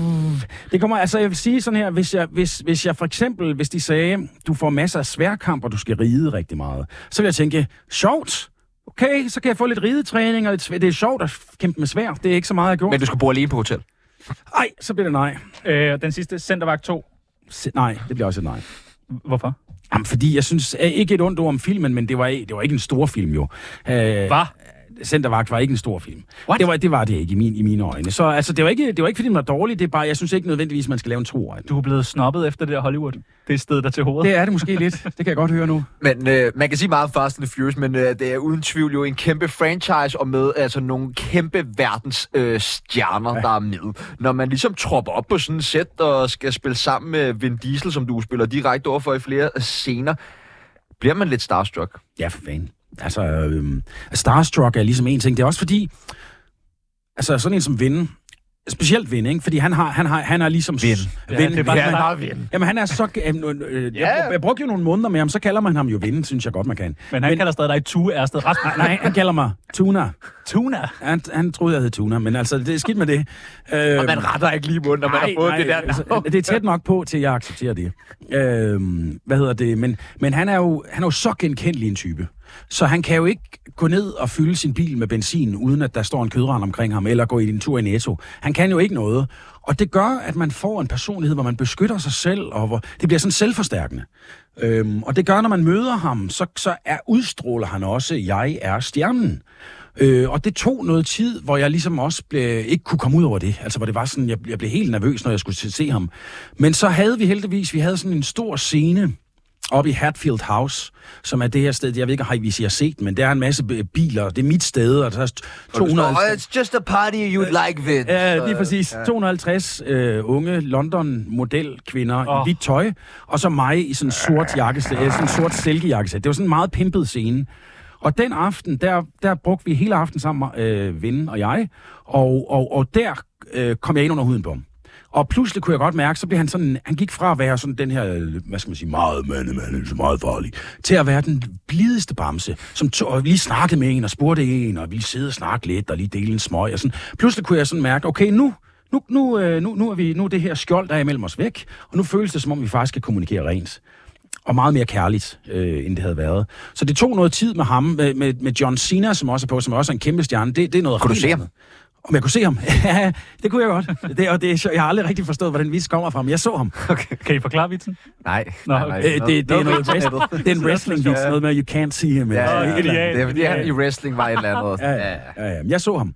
Det kommer, altså jeg vil sige sådan her, hvis jeg, hvis, hvis jeg for eksempel, hvis de sagde, du får masser af sværkamp, og du skal ride rigtig meget, så vil jeg tænke, sjovt, okay, så kan jeg få lidt ridetræning, og lidt, det er sjovt at kæmpe med svær, det er ikke så meget, jeg gjort. Men du skal bo alene på hotel. Ej, så bliver det nej. Øh, den sidste, Centervagt 2. Se, nej, det bliver også et nej. Hvorfor? Jamen, fordi jeg synes, ikke et ondt ord om filmen, men det var, det var ikke en stor film jo. Øh, Hvad? Centervagt var ikke en stor film. Det var, det var det ikke i, min, i mine øjne. Så altså, det var ikke, det var ikke fordi den var dårlig, det er bare, jeg synes ikke nødvendigvis, man skal lave en to. Du er blevet snobbet efter det der Hollywood. Det er stedet der til hovedet. Det er det måske lidt. Det kan jeg godt høre nu. Men øh, man kan sige meget om Fast and the Furious, men øh, det er uden tvivl jo en kæmpe franchise, og med altså nogle kæmpe verdens øh, stjerner, ja. der er med. Når man ligesom tropper op på sådan et sæt og skal spille sammen med Vin Diesel, som du spiller direkte overfor i flere scener, bliver man lidt starstruck. Ja, for fanden. Altså, øhm, Starstruck er ligesom en ting. Det er også fordi, altså sådan en som Vinde, specielt Vinde, ikke? Fordi han har, han har, han er ligesom... Vind. Ja, Vind. det er bare Ja, sådan, der er Vin. Jamen, han er så... Øh, øh, Ja. jeg, jeg brugte jo nogle måneder med ham, så kalder man ham jo Vinde, synes jeg godt, man kan. Men han kalder stadig dig Tue Ersted Rasmus. Nej, han kalder mig Tuna. Tuna. Han, han troede, jeg hed Tuna, men altså, det er skidt med det. Øh, Og man retter ikke lige munden, når man har fået det der altså, det er tæt nok på, til jeg accepterer det. Øh, hvad hedder det? Men, men han, er jo, han er jo så genkendelig en type. Så han kan jo ikke gå ned og fylde sin bil med benzin, uden at der står en kødrand omkring ham, eller gå i en tur i Netto. Han kan jo ikke noget. Og det gør, at man får en personlighed, hvor man beskytter sig selv, og hvor det bliver sådan selvforstærkende. Øhm, og det gør, når man møder ham, så, så er, udstråler han også, jeg er stjernen. Øh, og det tog noget tid, hvor jeg ligesom også blev, ikke kunne komme ud over det. Altså, hvor det var sådan, jeg, jeg blev helt nervøs, når jeg skulle se se ham. Men så havde vi heldigvis, vi havde sådan en stor scene oppe i Hatfield House, som er det her sted, jeg ved ikke, om I har set, men der er en masse biler, det er mit sted, og der er 200... Oh, it's just a party you'd like, Vin. Ja, lige præcis. 250 øh, unge London-modelkvinder oh. I hvidt tøj, og så mig i sådan en sort jakkesæt, øh, sådan en sort silkejakkesæt. Det var sådan en meget pimpet scene. Og den aften, der, der brugte vi hele aften sammen, øh, Vinde og jeg, og, og, og der øh, kom jeg ind under huden på ham. Og pludselig kunne jeg godt mærke, så blev han sådan, han gik fra at være sådan den her, hvad skal man sige, meget mande, mande, så meget farlig, til at være den blideste bamse, som tog, og lige snakkede med en og spurgte en, og ville sidde og snakke lidt, og lige dele en smøg, og sådan. Pludselig kunne jeg sådan mærke, okay, nu, nu, nu, øh, nu, nu, er vi, nu er det her skjold, der er imellem os væk, og nu føles det, som om vi faktisk kan kommunikere rent og meget mere kærligt, øh, end det havde været. Så det tog noget tid med ham, med, med, med John Cena, som også er på, som også er en kæmpe stjerne. Det, det er noget Kunne du se ham? Om jeg kunne se ham? Ja, det kunne jeg godt. Det, og det, er jeg har aldrig rigtig forstået, hvordan vis kommer fra ham. Jeg så ham. Kan I forklare vitsen? Nej. Nå, nej, nej. Øh, det, det, er noget, wrestling, det er en wrestling vis, noget med, you can't see him. Ja, ja, ja, det er fordi, han i wrestling var et eller andet. Ja, ja, ja, ja. Jeg så ham.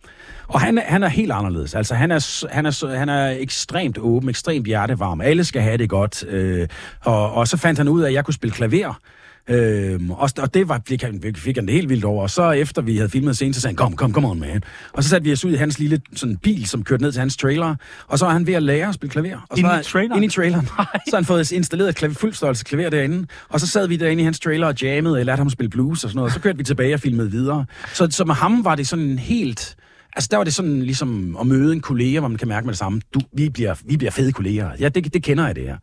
Og han, er- han er helt anderledes. Altså, han er, han, er, han er ekstremt åben, ekstremt hjertevarm. Alle skal have det godt. Øh, og, og så fandt han ud af, at jeg kunne spille klaver. Øhm, og, og det var, fik, han, fik han det helt vildt over. Og så efter vi havde filmet scenen, så sagde han, kom, kom, kom on, man. Og så satte vi os ud i hans lille sådan, bil, som kørte ned til hans trailer. Og så er han ved at lære at spille klaver. Og så Inde i var traileren? Inde i traileren. så har han fået installeret et klaver, fuldstørrelse klaver derinde. Og så sad vi derinde i hans trailer og jammede, og lærte ham at spille blues og sådan noget. Og så kørte vi tilbage og filmede videre. Så, så med ham var det sådan helt... Altså, der var det sådan ligesom at møde en kollega, hvor man kan mærke med det samme. Du, vi, bliver, vi bliver fede kolleger. Ja, det, det kender jeg, det her.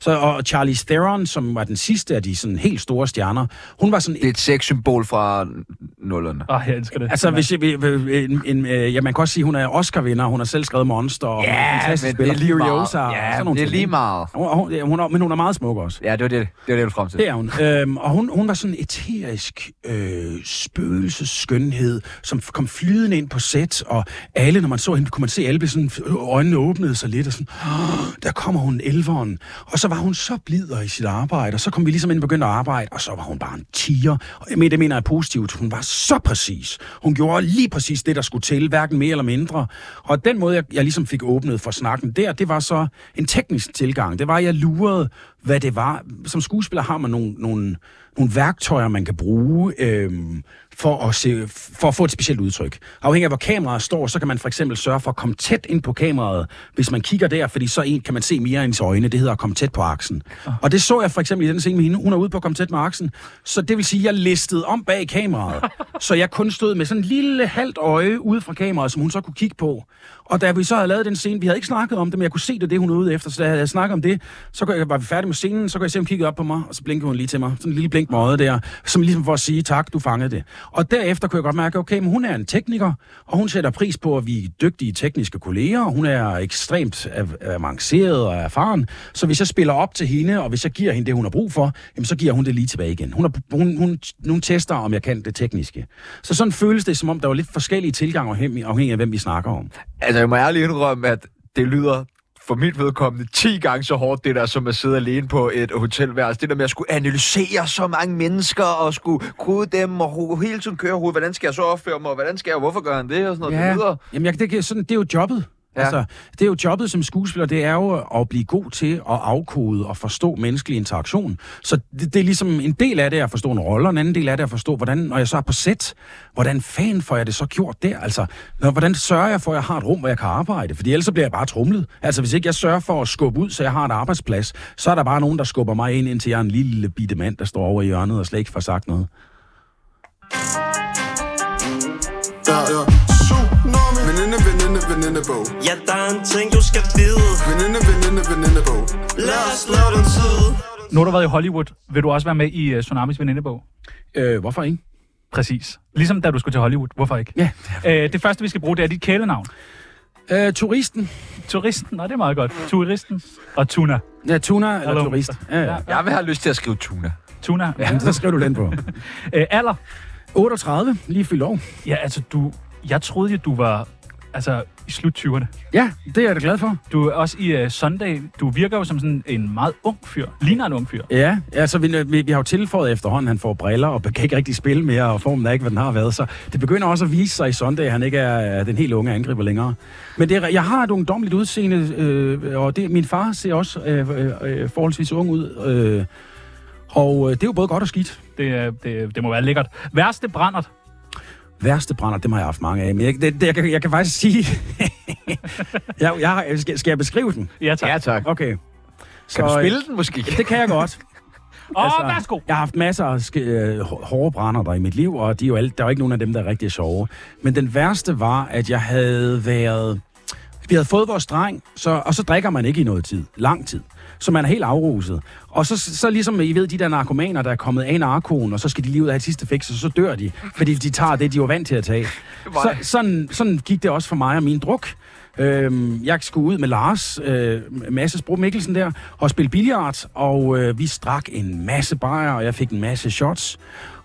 Så, og Charlize Theron, som var den sidste af de sådan helt store stjerner, hun var sådan... Det er et sexsymbol fra nullerne. Åh, jeg elsker det. Altså, hvis jeg, en, en, øh, ja, man kan også sige, hun er Oscar-vinder. Hun har selv skrevet Monster, og hun er en fantastisk men det er spiller. lige meget. og Ja, sådan det er lige meget. Hun, hun, ja, hun er, men hun er meget smuk også. Ja, det var det, det var det, ville frem til. Det er hun. Øhm, og hun, hun var sådan en eterisk øh, spøgelsesskønhed, som kom flydende ind på sæt, og alle, når man så hende, kunne man se alle blev sådan, øjnene åbnede sig lidt, og sådan, "Åh, der kommer hun elveren. Og så var hun så blider i sit arbejde, og så kom vi ligesom ind og begyndte at arbejde, og så var hun bare en tiger. Og det mener jeg positivt. Hun var så præcis. Hun gjorde lige præcis det, der skulle til, hverken mere eller mindre. Og den måde, jeg, jeg ligesom fik åbnet for snakken der, det var så en teknisk tilgang. Det var, at jeg lurede, hvad det var. Som skuespiller har man nogle, nogle, nogle værktøjer, man kan bruge øhm, for, at se, for at få et specielt udtryk. Afhængig af, hvor kameraet står, så kan man for eksempel sørge for at komme tæt ind på kameraet, hvis man kigger der, fordi så en, kan man se mere end øjne. Det hedder at komme tæt på aksen. Og det så jeg for eksempel i den scene med hende. Hun er ude på at komme tæt med aksen. Så det vil sige, at jeg listede om bag kameraet. så jeg kun stod med sådan en lille halvt øje ude fra kameraet, som hun så kunne kigge på. Og da vi så havde lavet den scene, vi havde ikke snakket om det, men jeg kunne se det, det hun var ude efter. Så da jeg snakket om det, så jeg- var vi færdige med scenen, så kunne jeg se, hun kiggede op på mig, og så blinkede hun lige til mig. Sådan en lille blink med øjet der, som ligesom for at sige, tak, du fangede det. Og derefter kunne jeg godt mærke, okay, men hun er en tekniker, og hun sætter pris på, at vi er dygtige tekniske kolleger, og hun er ekstremt avanceret og erfaren. Så hvis jeg spiller op til hende, og hvis jeg giver hende det, hun har brug for, jamen, så giver hun det lige tilbage igen. Hun, er, hun, hun, hun tester, om jeg kan det tekniske. Så sådan føles det, som om der var lidt forskellige tilgange afhængig af, hvem vi snakker om. Altså, jeg må ærligt indrømme, at det lyder for mit vedkommende 10 gange så hårdt, det der som at sidde alene på et hotelværelse. Det der med at skulle analysere så mange mennesker, og skulle kode dem, og ho- hele tiden køre hovedet. Hvordan skal jeg så opføre mig, og hvordan skal jeg, og hvorfor gør han det, og sådan noget. Det lyder... Jamen, jeg, det, sådan, det er jo jobbet. Ja. Altså, det er jo jobbet som skuespiller, det er jo at blive god til at afkode og forstå menneskelig interaktion. Så det, det er ligesom en del af det at forstå en rolle, og en anden del af det at forstå, hvordan, når jeg så er på sæt, hvordan fanden får jeg det så gjort der? Altså, når, hvordan sørger jeg for, at jeg har et rum, hvor jeg kan arbejde? Fordi ellers så bliver jeg bare trumlet. Altså, hvis ikke jeg sørger for at skubbe ud, så jeg har et arbejdsplads, så er der bare nogen, der skubber mig ind, indtil jeg er en lille bitte mand, der står over i hjørnet og slet ikke får sagt noget. Ja, ja. Veninde, veninde, venindebog. Ja, der er en ting, du skal vide Veninde, veninde, venindebog. Lad os lave den tid Nu har du været i Hollywood. Vil du også være med i uh, Tsunamis venindebog? Øh, hvorfor ikke? Præcis. Ligesom da du skulle til Hollywood. Hvorfor ikke? Ja. Øh, det første, vi skal bruge, det er dit kælenavn. Øh, turisten. Turisten, og det er meget godt. Turisten og Tuna. Ja, tuna eller Hallo. turist. Ja, ja. Jeg vil have lyst til at skrive tuna. Tuna. ja. Så skriver du den på. Øh, alder. 38, lige fyldt år. Ja, altså du... Jeg troede jo, du var altså, i slut 20'erne. Ja, det er jeg da glad for. Du er også i uh, Sunday. Du virker jo som sådan en meget ung fyr. Ligner en ung fyr. Ja, altså vi, vi, vi har jo tilføjet efterhånden, han får briller og kan ikke rigtig spille mere, og formen er ikke, hvad den har været. Så det begynder også at vise sig i Sunday, at han ikke er, er den helt unge angriber længere. Men det er, jeg har et ungdomligt udseende, øh, og det, min far ser også øh, øh, øh, forholdsvis ung ud. Øh, og øh, det er jo både godt og skidt. Det, det, det må være lækkert. Værste brændert. Værste brænder, det har jeg haft mange af. Men jeg, det, det, jeg, kan, jeg kan faktisk sige... jeg, jeg, har- skal, skal jeg beskrive den? Ja, tak. Ja, tak. Okay. Kan du øh, spille den måske? Det kan jeg godt. Åh, oh, værsgo. Jeg har haft masser af sk- øh, hå- hårde brænder der i mit liv, og de er jo alle, der er jo ikke nogen af dem, der er rigtig sjove. Men den værste var, at jeg havde været... Vi havde fået vores dreng, så, og så drikker man ikke i noget tid. Lang tid. Så man er helt afruset. Og så, så ligesom, I ved, de der narkomaner, der er kommet af narkoen, og så skal de lige ud have et sidste fix, og så dør de. Fordi de tager det, de var vant til at tage. Så, sådan, sådan gik det også for mig og min druk. Øhm, jeg skulle ud med Lars, øh, Masse Bro Mikkelsen der, og spille billiard, og øh, vi strak en masse bajer, og jeg fik en masse shots.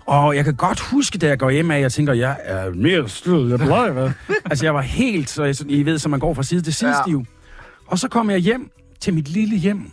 Og jeg kan godt huske, da jeg går hjem af, jeg tænker, jeg er mere end jeg plejer, altså, jeg var helt, så jeg, I ved, så man går fra side til side Ja. ja. stiv. Og så kom jeg hjem til mit lille hjem,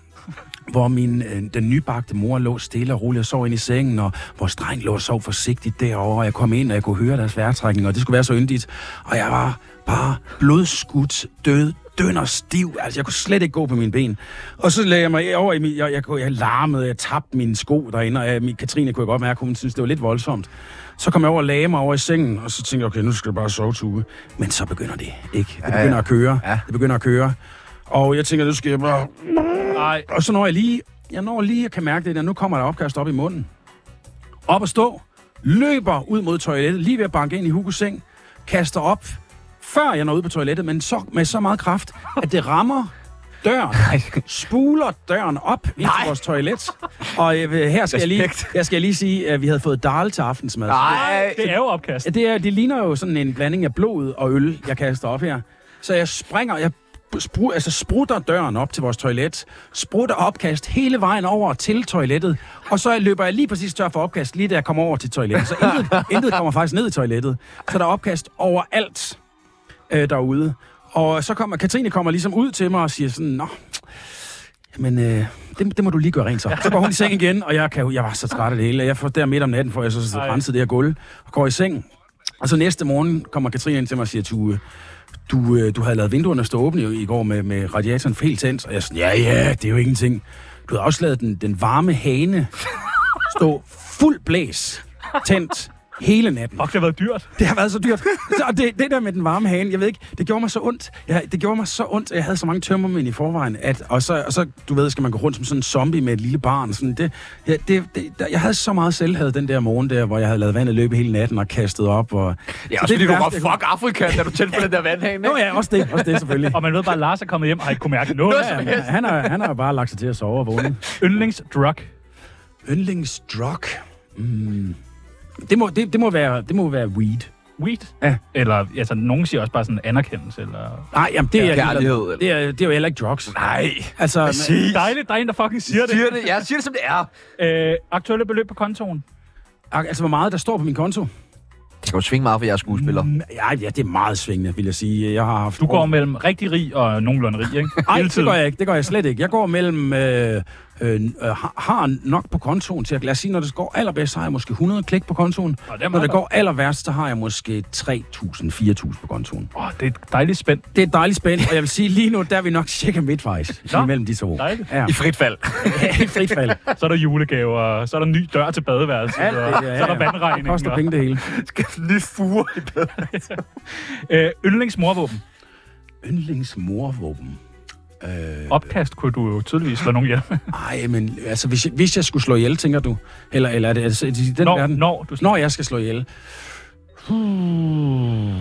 hvor min, øh, den nybagte mor lå stille og roligt og sov ind i sengen, og vores dreng lå og sov forsigtigt derovre, og jeg kom ind, og jeg kunne høre deres vejrtrækning, og det skulle være så yndigt. Og jeg var bare blodskudt, død, døn og stiv. Altså, jeg kunne slet ikke gå på mine ben. Og så lagde jeg mig over i min... Jeg, jeg, jeg, jeg larmede, jeg tabte mine sko derinde, og jeg, min, Katrine kunne jeg godt mærke, hun synes, det var lidt voldsomt. Så kom jeg over og lagde mig over i sengen, og så tænkte jeg, okay, nu skal jeg bare sove tue. Men så begynder det, ikke? Det begynder ja. at køre. Ja. Det begynder at køre. Og jeg tænker, nu skal jeg bare Nej. og så når jeg lige, jeg når lige at kan mærke det der, nu kommer der opkast op i munden. Op og stå, løber ud mod toilettet, lige ved at banke ind i Hugos seng, kaster op, før jeg når ud på toilettet, men så, med så meget kraft, at det rammer døren, spuler døren op ind til vores toilet. Og øh, her skal jeg lige, jeg skal lige sige, at vi havde fået dal til aftensmad. Nej. Det er jo opkast. Det, er, det ligner jo sådan en blanding af blod og øl, jeg kaster op her. Så jeg springer, jeg spru, altså sprutter døren op til vores toilet, sprutter opkast hele vejen over til toilettet, og så løber jeg lige præcis tør for opkast, lige da jeg kommer over til toilettet. Så intet, intet kommer faktisk ned i toilettet. Så der er opkast overalt øh, derude. Og så kommer Katrine kommer ligesom ud til mig og siger sådan, Nå, men øh, det, det, må du lige gøre rent så. Så går hun i seng igen, og jeg, kan, jeg var så træt af det hele. Jeg får der midt om natten, får jeg så, så renset det her gulv, og går i seng. Og så næste morgen kommer Katrine ind til mig og siger, Tue, du, øh, du havde lavet vinduerne stå åbne i, i går med, med radiatoren helt tændt, og jeg sådan, ja, ja, det er jo ingenting. Du havde også lavet den, den varme hane stå fuld blæs, tændt hele natten. Fuck, det har været dyrt. Det har været så dyrt. Så- Og det, det der med den varme hane, jeg ved ikke, det gjorde mig så ondt. Jeg, det gjorde mig så ondt, at jeg havde så mange tømmermænd i forvejen. At, og, så, og så, du ved, skal man gå rundt som sådan en zombie med et lille barn. Sådan, det, ja, det, det, der, jeg havde så meget selvhed den der morgen der, hvor jeg havde lavet vandet løbe hele natten og kastet op. Og, Ja, Så også det fordi er du det var fuck Afrika, da du tændte på den der vandhane, Nå ja, også det, også det selvfølgelig. Og man ved bare, at Lars er kommet hjem og har ikke kunne mærke noget. Ja, ja, han, har, han har bare lagt sig til at sove og vågne. Yndlingsdrug. Yndlingsdrug? Mm. Det, må, det, det, må være, det må være weed. Weed. Ja. Eller, altså, nogen siger også bare sådan anerkendelse. Eller... Nej, jamen, det, er, Kærlighed, eller- det, er, det er jo heller ikke drugs. Nej. Altså, Dejligt, der er en, der fucking siger det. Siger det, jeg siger det, som det er. Øh, aktuelle beløb på kontoen. altså, hvor meget der står på min konto? Det skal jo svinge meget, for jeg er skuespiller. Ja, ja, det er meget svingende, vil jeg sige. Jeg har haft Du går mellem rigtig rig og nogenlunde rig, ikke? Nej, det gør jeg ikke. Det gør jeg slet ikke. Jeg går mellem... Øh, øh, har, har nok på kontoen til at... Lad os sige, når det går allerbedst, så har jeg måske 100 klik på kontoen. Er Når det går aller værst, så har jeg måske 3.000-4.000 på kontoen. Åh, det er et dejligt spænd. Det er et dejligt spændt, og jeg vil sige, lige nu, der er vi nok cirka midtvejs Nå, imellem de to. dejligt. Ja, I frit fald. i frit fald. Så er der julegaver, og så er der ny dør til badeværelset, Alt det, og ja, så er der ja. vandregning. Det koster penge det hele. Skal ny fure i bed. Øh, yndlingsmorvåben. Yndlingsmorvåben. Øh, Opkast kunne du jo tydeligvis slå nogen ihjel med. ej, men altså, hvis jeg, hvis jeg skulle slå ihjel, tænker du? Eller, eller er det altså, i den Når, verden? når du Når jeg skal slå ihjel. Hmm.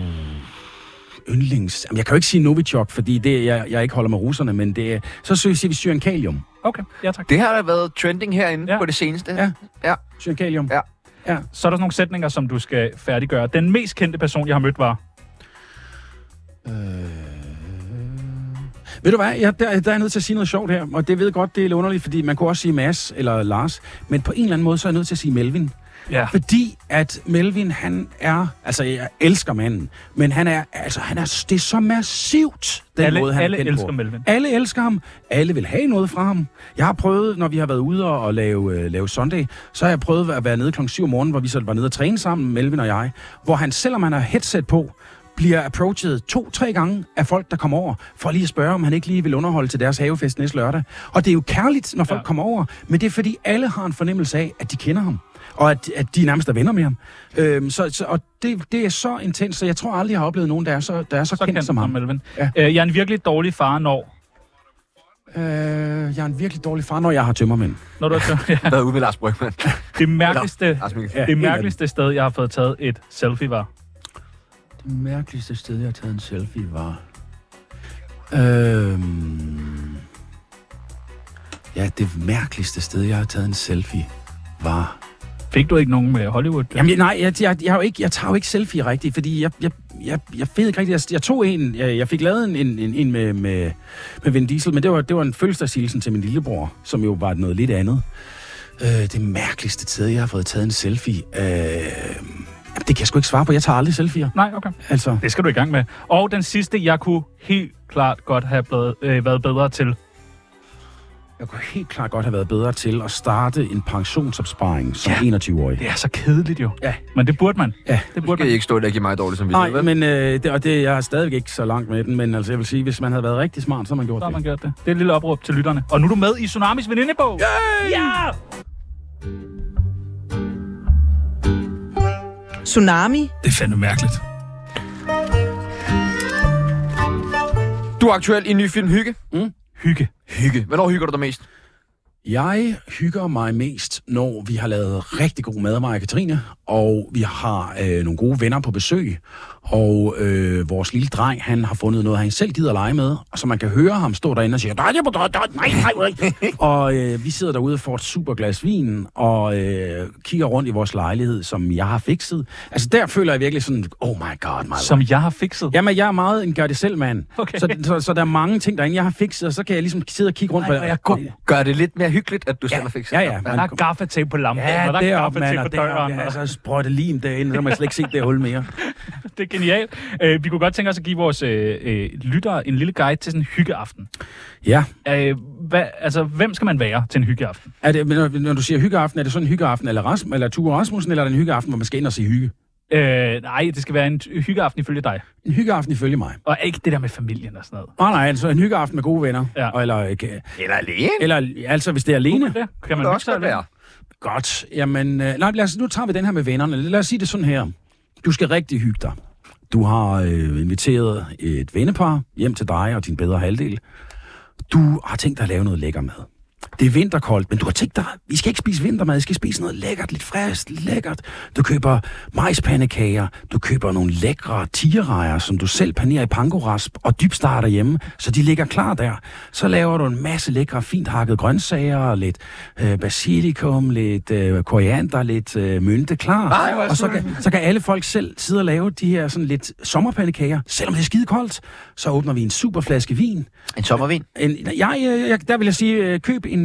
Yndlings... Jamen, jeg kan jo ikke sige Novichok, fordi det, jeg, jeg ikke holder med russerne, men det. Så siger vi Syrenkalium. Okay, ja tak. Det har da været trending herinde Ja. på det seneste. Ja. ja. Syrenkalium. Ja. ja. Så er der nogle sætninger, som du skal færdiggøre. Den mest kendte person, jeg har mødt, var... Ved du hvad, jeg, der, der er jeg nødt til at sige noget sjovt her, og det ved jeg godt, det er lidt underligt, fordi man kunne også sige Mads eller Lars, men på en eller anden måde, så er jeg nødt til at sige Melvin. Ja. Fordi at Melvin, han er, altså jeg elsker manden, men han er, altså han er, det er så massivt, den Alle- måde, han alle er kendt elsker på. Melvin. Alle elsker ham. Alle vil have noget fra ham. Jeg har prøvet, når vi har været ude og, lave, øh, lave Sunday, så har jeg prøvet at være nede klokken 7 om morgenen, hvor vi så var nede og træne sammen, Melvin og jeg, hvor han, selvom han har headset på, bliver approached to-tre gange af folk, der kommer over, for lige at spørge, om han ikke lige vil underholde til deres havefest næste lørdag. Og det er jo kærligt, når folk Ja. kommer over, men det er fordi, alle har en fornemmelse af, at de kender ham og at, at de nærmest er venner med ham. Øhm, så, så, og det, det er så intens, så jeg tror aldrig, jeg har oplevet nogen, der er så, der er så, Så kendt, som ham. Melvin. Ja. Øh, jeg er en virkelig dårlig far, når... Øh, jeg er en virkelig dårlig far, når jeg har tømmermænd. når du er ja. Været ude med Lars Brygman. Det mærkeligste. Ja, det mærkeligste sted, jeg har fået taget et selfie, var... Mærkeligste sted, jeg har taget en selfie, var... Øhm... Ja, det mærkeligste sted, jeg har taget en selfie, var... Fik du ikke nogen med Hollywood? Jamen, nej, jeg, jeg, jeg, har jo ikke, jeg tager jo ikke selfie rigtigt, fordi jeg, jeg, jeg, jeg ved ikke rigtigt. Jeg, jeg tog en, jeg, jeg fik lavet en, en, en, en med, med, med Vin Diesel, men det var, det var en fødselsdagshilsen til min lillebror, som jo var noget lidt andet. Øh, det mærkeligste sted, jeg har fået taget en selfie... Øh, det kan jeg sgu ikke svare på. Jeg tager aldrig selfier. Nej, okay. Altså, Det skal du i gang med. Og den sidste, jeg kunne helt klart godt have blevet, øh, været bedre til. jeg kunne helt klart godt have været bedre til at starte en pensionsopsparing som Ja. 21-årig. Det er så kedeligt jo. Ja. Men det burde man. Ja. Det burde man. ikke stå der og give mig dårligt som Nej, men øh, det, og det, jeg er stadigvæk ikke så langt med den, men altså, jeg vil sige, hvis man havde været rigtig smart, så har man gjort Så har man det. gjort det. Det er et lille opråb til lytterne. Og nu er du med i Tsunamis venindebog. Yay! Ja! Tsunami. Det er fandme mærkeligt. Du er aktuel i en ny film Hygge. Hygge. Hygge. Hvornår hygger du dig mest? Jeg hygger mig mest, når vi har lavet rigtig god mad, mig og Katrine, og vi har øh, nogle gode venner på besøg, og øh, vores lille dreng, han har fundet noget, han selv gider at lege med, og så man kan høre ham stå derinde og sige, nej, nej, nej, og øh, vi sidder derude og får et super glas vin, og øh, kigger rundt i vores lejlighed, som jeg har fikset. Altså der føler jeg virkelig sådan, oh my god, my Som jeg har fikset. Jamen, jeg er meget en gør-det-selv-mand. Okay. Så, så, så der er mange ting derinde, jeg har fikset, og så kan jeg ligesom sidde og kigge rundt Nej, er jeg god. Gør det lidt mere hyggeligt, at du selv har fikset ja, ja. det? Der er gaffatape på lampen, Ja, og der det er gaffatape på er døren. ja, og- så sprøjte lim derinde, så må jeg slet ikke se det hul mere. Det genialt. Øh, vi kunne godt tænke os at give vores øh, øh, lyttere en lille guide til sådan en hyggeaften. Ja, Øh, hvad, altså, hvem skal man være til en hyggeaften? er det, når, når du siger hyggeaften, er det sådan en hyggeaften, eller, Rasm, eller Ture Rasmussen, eller er det en hyggeaften, hvor man skal ind og se hygge? Øh, nej, det skal være en hyggeaften ifølge dig. En hyggeaften ifølge mig. Og ikke det der med familien og sådan noget. Nej, nej, altså en hyggeaften med gode venner. Ja. Og, eller, ikke- Eller alene. eller altså, hvis det er alene. Det kan Det man hygge også godt være. Godt. Jamen, øh, nej, lad os, nu tager vi den her med vennerne. Lad os sige det sådan her. Du skal rigtig hygge dig. Du har øh, inviteret et vennepar hjem til dig og din bedre halvdel. Du har tænkt dig at lave noget lækker mad. Det er vinterkoldt, men du har tænkt dig, vi skal ikke spise vintermad, vi skal spise noget lækkert, lidt frisk, lidt lækkert. Du køber majspandekager, du køber nogle lækre tigerrejer, som du selv panerer i pangorasp og dybstarter hjemme, så de ligger klar der. Så laver du en masse lækre, fint hakket grøntsager, lidt øh, basilikum, lidt øh, koriander, lidt øh, mynte klar. Ej, og så kan, så kan alle folk selv sidde og lave de her sådan lidt sommerpandekager. Selvom det er skide koldt, så åbner vi en super flaske vin, En sommervin. en, jeg, jeg, jeg, der vil jeg sige, øh, køb en,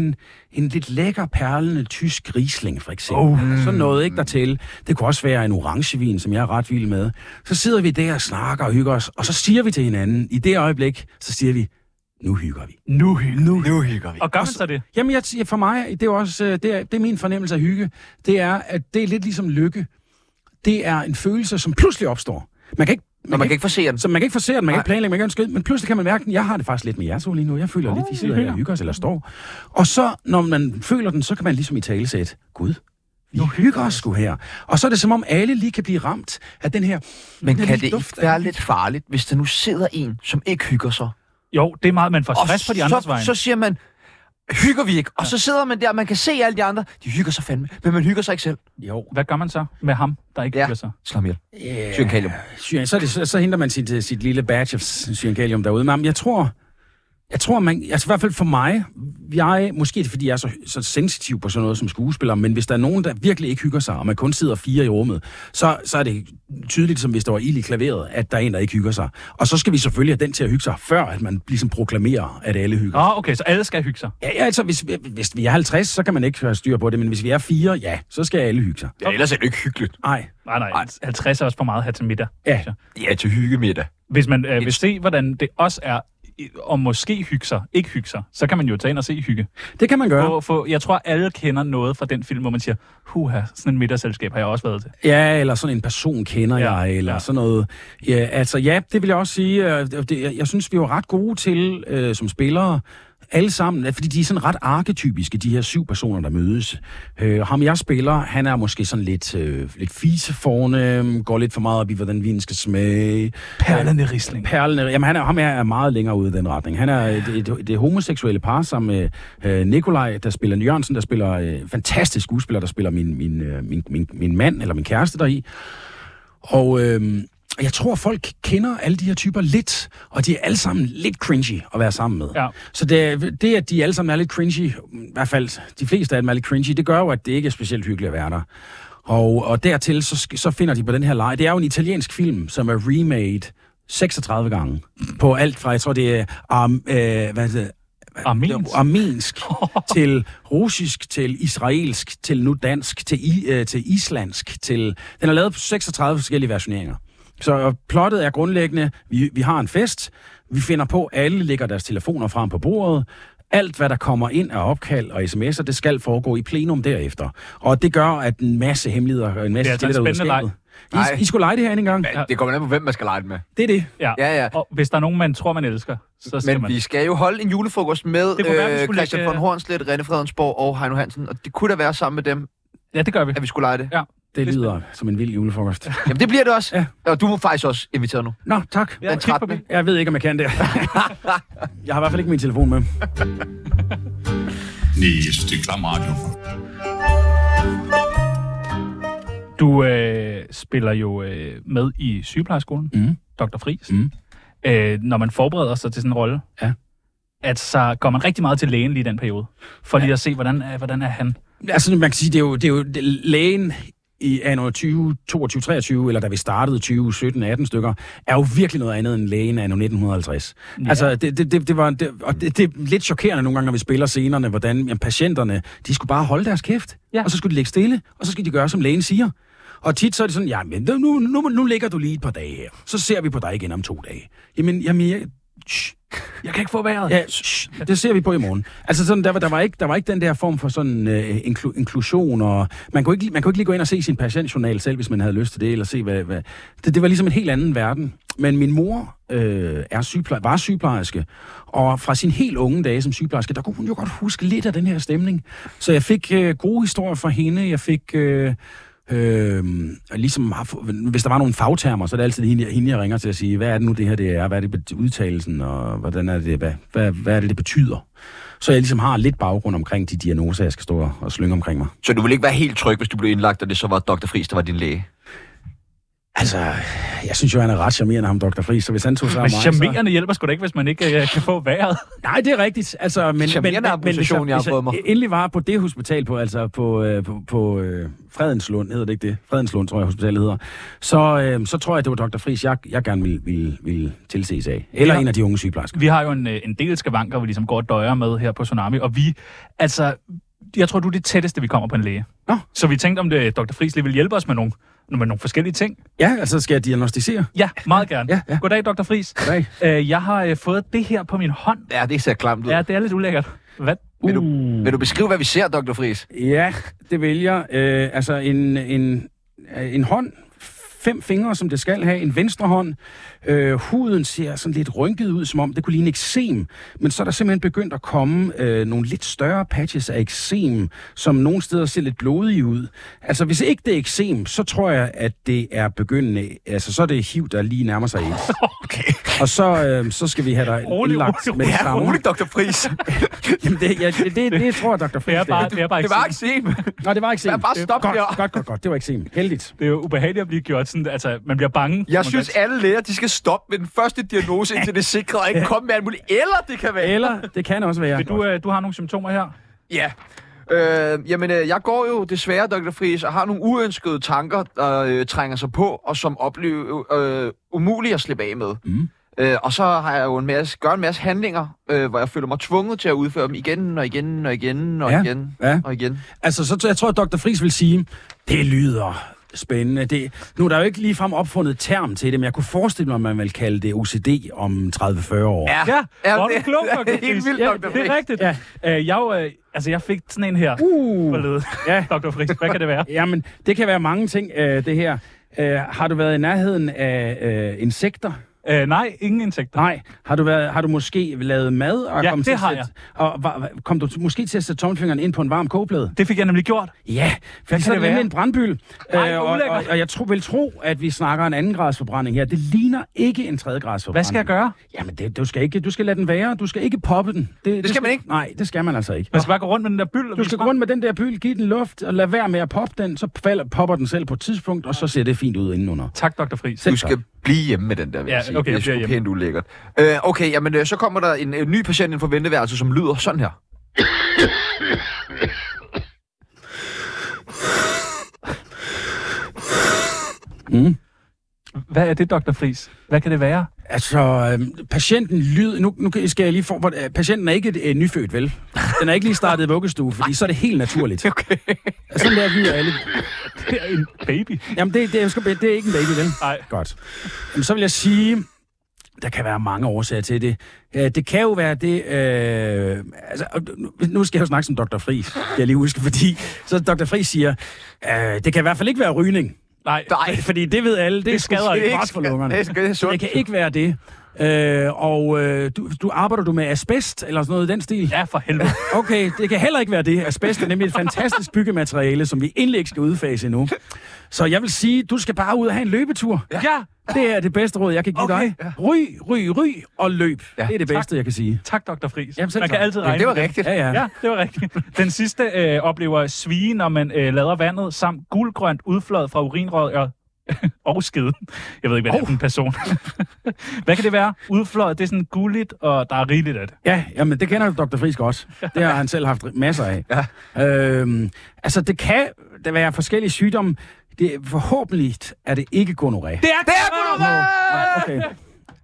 en lidt lækker, perlende tysk Riesling, for eksempel. Oh. Sådan noget, ikke dertil. Det kunne også være en orangevin, som jeg er ret vild med. Så sidder vi der og snakker og hygger os, og så siger vi til hinanden, i det øjeblik, så siger vi, nu hygger vi. Nu hygge. Nu, Nu hygger vi. Og gør man så det? Jamen, jeg, for mig, det er også øh, det er, det er min fornemmelse af hygge. Det er, at det er lidt ligesom lykke. Det er en følelse, som pludselig opstår. Man kan ikke, Når man kan ikke forsere den. så man kan ikke forsere den, man kan ikke planlægge, man kan ikke men pludselig kan man mærke den. Jeg har det faktisk lidt med jer to lige nu. Jeg føler oh, lidt, vi sidder her og hygger os, eller står. Og så, når man føler den, så kan man ligesom i tale sætte, Gud, nu hygger os sgu her. Og så er det som om alle lige kan blive ramt af den her... Men den kan det duft ikke være lidt farligt, hvis der nu sidder en, som ikke hygger sig? Jo, det er meget, man får stress på de andres så, vegne. så siger man, hygger vi ikke? Og så sidder man der, og man kan se alle de andre, de hygger sig fandme, men man hygger sig ikke selv. Jo. Hvad gør man så med ham, der ikke Ja. hygger sig? Slå ham ihjel. Yeah. Syrenkalium. Syren, så, det, så, så henter man sit, øh, sit lille badge af syrenkalium derude. Men jeg tror, jeg tror, man, altså i hvert fald for mig, jeg, måske er det, fordi jeg er så, så sensitiv på sådan noget som skuespiller, men hvis der er nogen, der virkelig ikke hygger sig, og man kun sidder fire i rummet, så, så er det tydeligt, som hvis der var ild i klaveret, at der er en, der ikke hygger sig. Og så skal vi selvfølgelig have den til at hygge sig, før at man ligesom proklamerer, at alle hygger. Åh, okay, så alle skal hygge sig. Ja, ja, altså, hvis, hvis vi er 50, så kan man ikke have styr på det, men hvis vi er fire, ja, så skal alle hygge sig. Ja, ellers er det ikke hyggeligt. Nej. Nej, nej, 50 er også for meget at have til middag. Ja. Ja, til hyggemiddag. Hvis man øh, vil se, hvordan det også er, og måske hygge sig, ikke hygge sig, så kan man jo tage ind og se hygge. Det kan man gøre. For, for, jeg tror, alle kender noget fra den film, hvor man siger, huha, sådan en middagsselskab har jeg også været til. Ja, eller sådan en person kender Ja, jeg, eller ja. sådan noget. Ja, altså ja, det vil jeg også sige. øh, Det, jeg, jeg synes, vi var ret gode til øh, som spillere, alle sammen, fordi de er sådan ret arketypiske, de her syv personer, der mødes. Øh, ham jeg spiller, han er måske sådan lidt, øh, lidt fiseforne, går lidt for meget op i, hvordan vinen skal smage. Perlende risling. Perlene, jamen han er, ham er, er meget længere ude i den retning. Han er et, et, det homoseksuelle par sammen med øh, Nikolaj, der spiller Jørgensen, der spiller øh, fantastisk skuespiller, der spiller min, min, øh, min, min, min mand, eller min kæreste deri. Og øh, jeg tror, folk kender alle de her typer lidt, og de er alle sammen lidt cringy at være sammen med. Ja. Så det, det, at de alle sammen er lidt cringy, i hvert fald de fleste af dem er lidt cringy, det gør jo, at det ikke er specielt hyggeligt at være der. Og, og dertil, så, så finder de på den her leje. Det er jo en italiensk film, som er remade 36 gange. På alt fra, jeg tror, det er um, øh, hvad er det, Armensk. armensk til russisk, til israelsk, til nu dansk, til, i, øh, til islandsk. Til, den er lavet på 36 forskellige versioneringer. Så øh, plottet er grundlæggende, vi, vi har en fest, vi finder på, alle lægger deres telefoner frem på bordet, alt, hvad der kommer ind af opkald og sms'er, det skal foregå i plenum derefter. Og det gør, at en masse hemmeligheder og en masse Det er altså en spændende. I, I skulle lege det her en gang. Men det kommer an på, hvem man skal lege det med. Det er det. Ja. Ja, ja. Og hvis der er nogen, man tror, man elsker, så skal Men man. vi skal jo holde en julefrokost med Det kunne være, øh, skulle Christian lægge- von Hornslet, René Fredensborg og Heino Hansen. Og det kunne da være sammen med dem, Ja, det gør vi. at vi skulle lege det. Ja. Det lyder som en vild julefrokost. Jamen, det bliver det også. Ja. Og du må faktisk også invitere nu. Nå, tak. Ja, Den kig 13.. forbi. Jeg ved ikke, om jeg kan det. jeg har i hvert fald ikke min telefon med. Nej, jeg synes, det er klam radio. Du øh, spiller jo øh, med i sygeplejerskolen, Mm. Dr. Fris. Mm. Øh, når man forbereder sig til sådan en rolle, Ja. at så går man rigtig meget til lægen lige i den periode, for lige at se, hvordan er, hvordan er han. Altså, man kan sige, det er jo, det er jo det, lægen i anno 20, 22, 23, eller da vi startede 20, 17, 18 stykker, er jo virkelig noget andet end lægen anno 1950. Ja. Altså, det, det, det, det var, det, og det, det er lidt chokerende nogle gange, når vi spiller scenerne, hvordan jamen, patienterne, de skulle bare holde deres kæft, Ja. og så skulle de ligge stille, og så skal de gøre, som lægen siger. Og tit så er det sådan, ja, men nu, nu, nu ligger du lige et par dage her. Så ser vi på dig igen om to dage. Jamen, jamen jeg, shh. Jeg kan ikke få vejret. Ja, shh, det ser vi på i morgen. Altså sådan, der, var, der, var ikke, der var ikke den der form for sådan uh, inklu, inklusion, og man kunne, ikke, man kunne ikke lige gå ind og se sin patientjournal selv, hvis man havde lyst til det, eller se hvad... hvad det, det var ligesom en helt anden verden. Men min mor øh, er sygepleje, var sygeplejerske, og fra sin helt unge dage som sygeplejerske, der kunne hun jo godt huske lidt af den her stemning. Så jeg fik øh, gode historier fra hende, jeg fik... Øh, Øh, ligesom, hvis der var nogle fagtermer, så er det altid hende, hende, jeg ringer til at sige, hvad er det nu det her det er, hvad er det udtalelsen, og hvordan er det, hvad, hvad, hvad er det, det betyder. Så jeg ligesom har lidt baggrund omkring de diagnoser, jeg skal stå og- slynge omkring mig. Så du vil ikke være helt tryg, hvis du blev indlagt, og det så var Dr. Friis, der var din læge? Altså, jeg synes jo, han er ret charmerende, ham Dr. Friis, så hvis han tog sig af Men mig... Så... charmerende hjælper sgu da ikke, hvis man ikke øh, kan få vejret. Nej, det er rigtigt. Altså, men, men, Charmerende men, men hvis, argumentation, jeg har fået mig. endelig var på det hospital, på, altså på, øh, på, på øh, Fredenslund, hedder det ikke det? Fredenslund, tror jeg, hospitalet hedder. Så, øh, så tror jeg, det var Dr. Friis, jeg, jeg gerne ville, ville, ville tilses af. Eller Ja. en af de unge sygeplejersker. Vi har jo en, øh, en del skavanker, vi ligesom går og døjer med her på Tsunami, og vi, altså, jeg tror, du er det tætteste, vi kommer på en læge. Nå. Så vi tænkte, om det Dr. Friis lige vil hjælpe os med nogle, med nogle forskellige ting. Ja, altså skal jeg diagnostisere? Ja, meget gerne. Ja, ja. Goddag, Dr. Friis. Goddag. Øh, jeg har øh, fået det her på min hånd. Ja, det ser klamt ud. Ja, det er lidt ulækkert. Hvad? Vil, du, vil du beskrive, hvad vi ser, Dr. Friis? Ja, det vil jeg. Øh, altså en, en, øh, en hånd, fem fingre, som det skal have, en venstre hånd. Øh, huden ser sådan lidt rynket ud, som om det kunne ligne eksem. Men så er der simpelthen begyndt at komme øh, nogle lidt større patches af eksem, som nogle steder ser lidt blodige ud. Altså hvis ikke det er eksem, så tror jeg, at det er begyndende. Altså så er det HIV, der lige nærmer sig AIDS. Okay. Og så, øh, så skal vi have dig Rolig, indlagt rolig, med det Ja, samme. rolig, Dr. Friis. Jamen det, ja, det, det, det tror jeg, Dr. Det er Friis, bare, det det er bare det var sådan. ikke sem. Nå, det var ikke Lad bare stoppe godt, her. godt, godt, godt. Det var ikke sen. Heldigt. Det er jo ubehageligt at blive gjort sådan, altså, man bliver bange. Jeg synes, alle læger, de skal stoppe med den første diagnose, indtil det er sikret, og ikke komme med alt muligt. Eller det kan være. Eller, det kan også være. Vil du, øh, du har nogle symptomer her? Ja. Øh, jamen, øh, jeg går jo desværre, Dr. Friis, og har nogle uønskede tanker, der øh, trænger sig på, og som oplever øh, umuligt at slippe af med. Mm. Øh, og så har jeg jo en masse, gør en masse handlinger, øh, hvor jeg føler mig tvunget til at udføre dem igen og igen og igen og Ja, igen ja. og igen. Altså, så jeg tror, at Dr. Friis vil sige, det lyder spændende. Det, nu er der jo ikke ligefrem opfundet et term til det, men jeg kunne forestille mig, at man vil kalde det OCD om 30-40 år. Ja, Ja, er du det- klog, det er helt vildt, Ja, Dr. det er rigtigt. Ja. Øh, jeg, øh, altså, jeg fik sådan en her Uh. forleden. Ja. Dr. Friis, hvad kan det være? Jamen, det kan være mange ting, øh, det her. Øh, har du været i nærheden af øh, insekter? Øh, nej, ingen insekter. Nej. Har du, været, har du måske lavet mad? Og Ja, kom det til har sætte, Og var, kom du måske til at sætte tommelfingeren ind på en varm kogeplade? Det fik jeg nemlig gjort. Ja, for så er det det nemlig en brandbyld. Ej, Øh, og, og, og jeg tro, vil tro, at vi snakker en anden grads forbrænding her. Det ligner ikke en tredje grads forbrænding. Hvad skal jeg gøre? Jamen, det, du, skal ikke, du skal lade den være. Du skal ikke poppe den. Det, skal man ikke? Nej, det skal man altså ikke. Man skal bare gå rundt med den der byld. og Du skal gå rundt med den der byld, give den luft, og lade være med at poppe den. Så falder, popper den selv på et tidspunkt, og så ser det fint ud indenunder. Tak, Dr. Friis. Selv Du skal blive hjemme med den der, Ja, jeg sige. okay, det er sgu pænt ulækkert. Øh, okay, jamen, øh, så kommer der en, en ny patient ind for venteværelset, som lyder sådan her. Mm. Hvad er det, Dr. Friis? Hvad kan det være? Altså, øhm, patienten lyd... Nu, nu skal jeg lige få... hvor- Patienten er ikke et øh, nyfødt, vel? Den er ikke lige startet i vuggestue, fordi så er det helt naturligt. Okay. Sådan der lyder alle. Det er en baby. Jamen, det, det, er, sgu- det er ikke en baby, vel? Nej. Godt. Jamen, så vil jeg sige, der kan være mange årsager til det. Det kan jo være det... Øh, altså, nu- skal jeg jo snakke som Dr. Friis, kan jeg lige huske, fordi så Dr. Friis siger, øh, det kan i hvert fald ikke være rygning. Nej. Nej. Fordi det ved alle, det, Det skader det ikke. godt for lungerne. Det er, det sundt. det kan ikke være det. Øh, og øh, du, du arbejder du med asbest, eller sådan noget i den stil? Ja, for helvede. Okay, det kan heller ikke være det. Asbest er nemlig et fantastisk byggemateriale, som vi endelig ikke skal udfase endnu. Så jeg vil sige, du skal bare ud og have en løbetur. Ja. Det er det bedste råd, jeg kan give Okay. dig. Ryg, ryg, ryg og løb. Ja, det er det tak. bedste, jeg kan sige. Tak, Dr. Friis. Jamen, selv man kan tak. altid regne Jamen, det var rigtigt. Ja, ja. Ja, det var rigtigt. Den sidste øh, oplever svige, når man øh, lader vandet samt gulgrønt udfløjet fra urinrøret og, og skeden. Jeg ved ikke, hvad det er for en person. hvad kan det være? Udfløjet, det er sådan gulligt, og der er rigeligt af det. Ja, jamen, det kender Dr. Friis godt. Det har han selv haft masser af. Ja. Øhm, altså, det kan der være forskellige sygdomme. Det, forhåbentlig er det ikke gonoré. Det er, det er Nej, okay.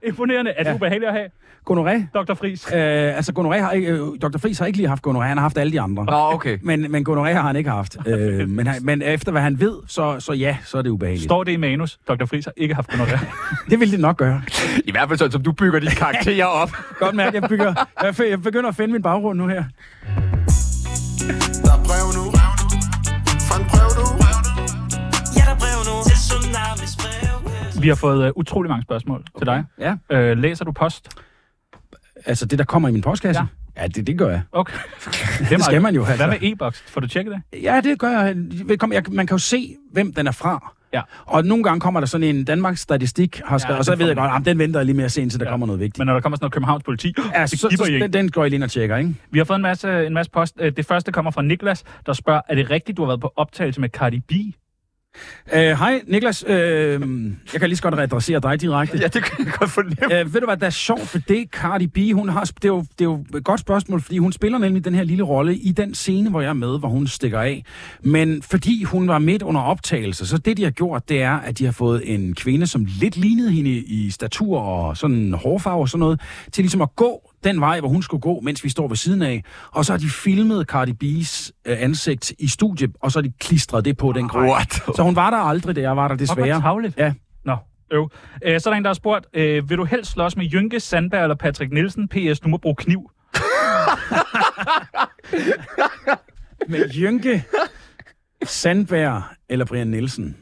Imponerende. Er det Ja. ubehageligt at have, Gonoré. Dr. Friis? Øh, altså, gonoré har ikke, øh, Dr. Friis har ikke lige haft gonoré, han har haft alle de andre. Nå, okay. Men, men gonoré har han ikke haft. øh, men, han- men efter hvad han ved, så, så ja, så er det ubehageligt. Står det i manus? Dr. Friis har ikke haft gonorrhea. Det vil det nok gøre. I hvert fald sådan, som du bygger dine karakterer op. Godt mærke, jeg, bygger, jeg begynder at finde min baggrund nu her. Vi har fået uh, utrolig mange spørgsmål okay. til dig. Ja. Uh, læser du post? Altså det, der kommer i min postkasse? Ja. Ja, det, det gør jeg. Okay. Det, Det skal man jo, Hvad altså. med e-boks? Får du tjekket det? Ja, det gør jeg. Velkommen. jeg. Man kan jo se, hvem den er fra. Ja. Og nogle gange kommer der sådan en Danmarks Statistik, har skrevet, Ja, og så ved jeg godt, at den venter jeg lige med at se, indtil der Ja. kommer noget vigtigt. Men når der kommer sådan noget Københavns politi, ja, det så, så, I den, den går jeg lige ind og tjekker, ikke? Vi har fået en masse, en masse post. Øh, Det første kommer fra Niklas, der spørger, er det rigtigt, du har været på optagelse med Cardi B? Øh, Hej, Niklas. Øh, jeg kan lige så godt adressere dig direkte. Ja, det kan jeg godt fornemme. Øh, ved du hvad, der er sjovt ved det, Cardi B, hun har, det, er jo, det er jo et godt spørgsmål, fordi hun spiller nemlig den her lille rolle i den scene, hvor jeg er med, hvor hun stikker af. Men fordi hun var midt under optagelse, så det, de har gjort, det er, at de har fået en kvinde, som lidt lignede hende i statur og sådan hårfarve og sådan noget, til ligesom at gå den vej, hvor hun skulle gå, mens vi står ved siden af. Og så har de filmet Cardi B's øh, ansigt i studiet, og så har de klistret det på den grad. What? Så hun var der aldrig, da jeg var der Hvor desværre. tavligt. Ja. Nå, øv. Øh, så er der en, der har spurgt, øh, vil du helst slås med Jynke, Sandberg eller Patrick Nielsen? PS, du må bruge kniv. Med Jynke, Sandberg eller Brian Nielsen?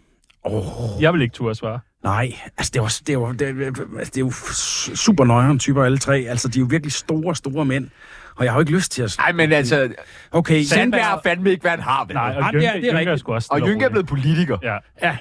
Jeg vil ikke turde svare. Nej, altså det er, jo, det, er jo, det, er, altså, det er jo su- super nøjeren typer alle tre. Altså de er jo virkelig store, store mænd. Og jeg har jo ikke lyst til at... Nej, men altså, Okay, Sandberg er fandme ikke, hvad han har, vel? Nej, og Jamen, det Jynke, er- det er Jynke er rigtigt. også Og Jynke er blevet politiker. Ja. ja.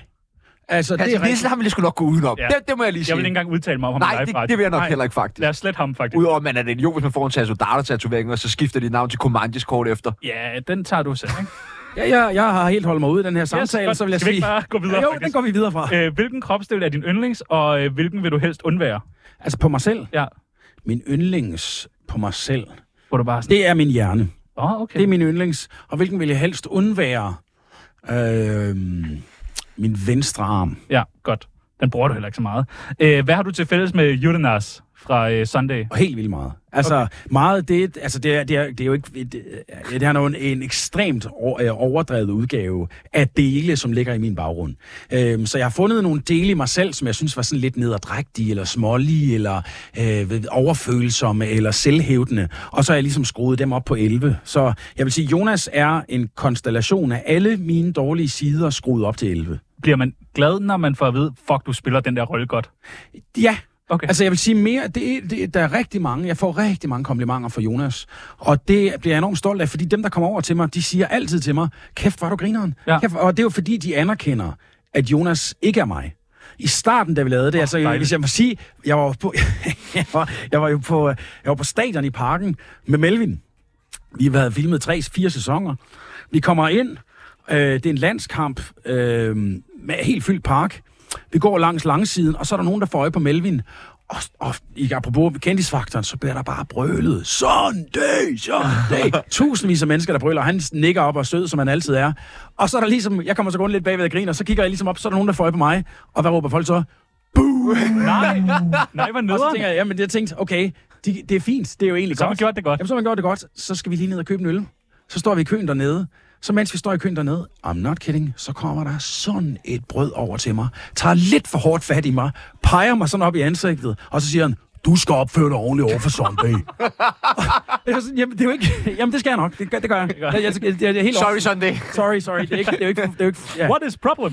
Altså, det Altså, er rigtigt. Nielsen har man lige sgu nok gå udenom. Ja. Det, det må jeg lige sige. Jeg vil ikke engang udtale mig om ham Nej, det, det vil jeg nok Nej. heller ikke faktisk. Lad os slet ham faktisk. Udover at man er en idiot, hvis man får en Tasodata-tatovering, og så skifter dit navn til Commandis kort efter. Ja, den tager du selv, ikke? Ja, jeg, jeg har helt holdt mig ude i den her samtale, godt. så vil jeg Skal sige... ikke bare gå videre, Jo, faktisk? den går vi videre fra. Øh, hvilken kropsdel er din yndlings, og øh, hvilken vil du helst undvære? Altså på mig selv. Ja, Min yndlings på mig selv. hvor du bare sådan... Det er min hjerne. Åh, oh, okay. Det er min yndlings. Og hvilken vil jeg helst undvære? Øh, min venstre arm. Ja, godt. Den bruger du heller ikke så meget. Øh, hvad har du til fælles med Judenas fra øh, Sunday? Og helt vildt meget. Altså, okay. meget, det, altså, det, er, det, er, det er jo ikke... Det, det er jo en, en ekstremt øh, overdrevet udgave af dele, som ligger i min baggrund. Øhm, så jeg har fundet nogle dele i mig selv, som jeg synes var sådan lidt nederdrægtige, eller smålige, eller øh, overfølsomme, eller selvhævdende. Og så har jeg ligesom skruet dem op på 11. Så jeg vil sige, Jonas er en konstellation af alle mine dårlige sider skruet op til 11. Bliver man glad, når man får at vide, fuck, du spiller den der rolle godt? Ja, Okay. Altså, jeg vil sige mere, det, det, der er rigtig mange, jeg får rigtig mange komplimenter fra Jonas, og det bliver jeg enormt stolt af, fordi dem, der kommer over til mig, de siger altid til mig, kæft, var du grineren? Ja. Kæft, og det er jo fordi, de anerkender, at Jonas ikke er mig. I starten, da vi lavede det, oh, altså, dejligt. hvis jeg må sige, jeg var, på, jeg, var, jeg var jo på, jeg var på stadion i parken med Melvin. Vi havde filmet tre, fire sæsoner. Vi kommer ind, øh, det er en landskamp øh, med helt fyldt park. Vi går langs langsiden, og så er der nogen, der får øje på Melvin. Og, og i apropos kendisfaktoren, så bliver der bare brølet. Sunday, Sunday. Tusindvis af mennesker, der brøler. Han nikker op og sød, som han altid er. Og så er der ligesom, jeg kommer så kun lidt bagved og griner, og så kigger jeg ligesom op, så er der nogen, der får øje på mig. Og hvad råber folk så? Nej, nej, hvor Og så nederen. tænker jeg, jamen jeg tænkte, okay, det, det er fint, det er jo egentlig Så har man godt. gjort det godt. Jamen, så har man gjort det godt. Så skal vi lige ned og købe en øl. Så står vi i køen dernede. Så mens vi står i køen dernede, I'm not kidding, så kommer der sådan et brød over til mig, tager lidt for hårdt fat i mig, peger mig sådan op i ansigtet, og så siger han, du skal opføre dig ordentligt over for Sunday. det er sådan, jamen, det er jo ikke... Jamen, det skal jeg nok. Det, gør- det gør jeg. Jeg, jeg, jeg, jeg, er helt Sorry, op- Sunday. Sorry, sorry. Det er ikke... Det er ikke, det er ikke ja. What is problem?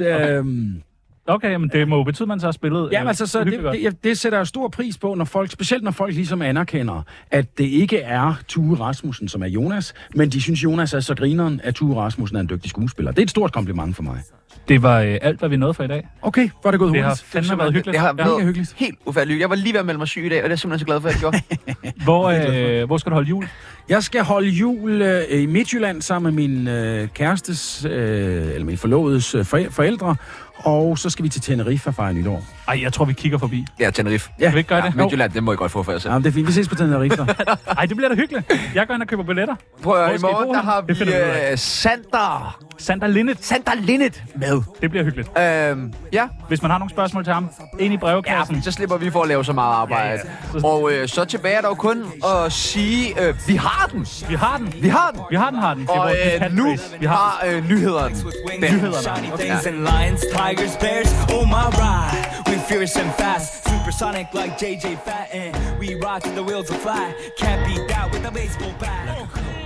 Øhm, Okay, men det må jo betyde, at man så har spillet Ja, øh, altså, så det, det, det sætter jeg stor pris på, når folk, specielt når folk ligesom anerkender, at det ikke er Tue Rasmussen, som er Jonas, men de synes, Jonas er så grineren, at Tue Rasmussen er en dygtig skuespiller. Det er et stort kompliment for mig. Det var øh, alt, hvad vi nåede for i dag. Okay, hvor er det gået Det har hurtigt. fandme været hyggeligt. Det har Ja. været Mega hyggeligt. helt ufatteligt. Jeg var lige ved at melde mig syg i dag, og det er jeg simpelthen så glad for, at jeg gjorde. Hvor, øh, hvor skal du holde jul? Jeg skal holde jul øh, i Midtjylland sammen med min øh, kærestes, øh, eller min forlovedes øh, foræ- forældre, og så skal vi til Tenerife og fejre nytår. Ej, jeg tror, vi kigger forbi. Ja, Tenerife. Ja. Kan vi ikke gøre Ja, det? Midtjylland, det må I godt få for jer selv. Jamen, det er fint. Vi ses på Tenerife. så. Ej, det bliver da hyggeligt. Jeg går ind og køber billetter. Prøv at, i morgen, der har Det vi øh, Sander. Sander Linnet. Sander Linnet med. Det bliver hyggeligt. Øhm, ja, Hvis man har nogle spørgsmål til ham, ind i ja, brevkassen. fordi så slipper vi for at lave så meget arbejde. Ja, ja. Og øh, så tilbage er der jo kun at sige, øh, vi har den. Vi har den. Vi har den. Vi har den, har den. Og øh, nu Vi har har øh, nyhederne. Den. Nyhederne. Shiny things and lions, tigers, bears. Oh my ride, we fierce and fast, supersonic like JJ Fat, and we rock till the wheels will fly. Can't beat that with a baseball bat.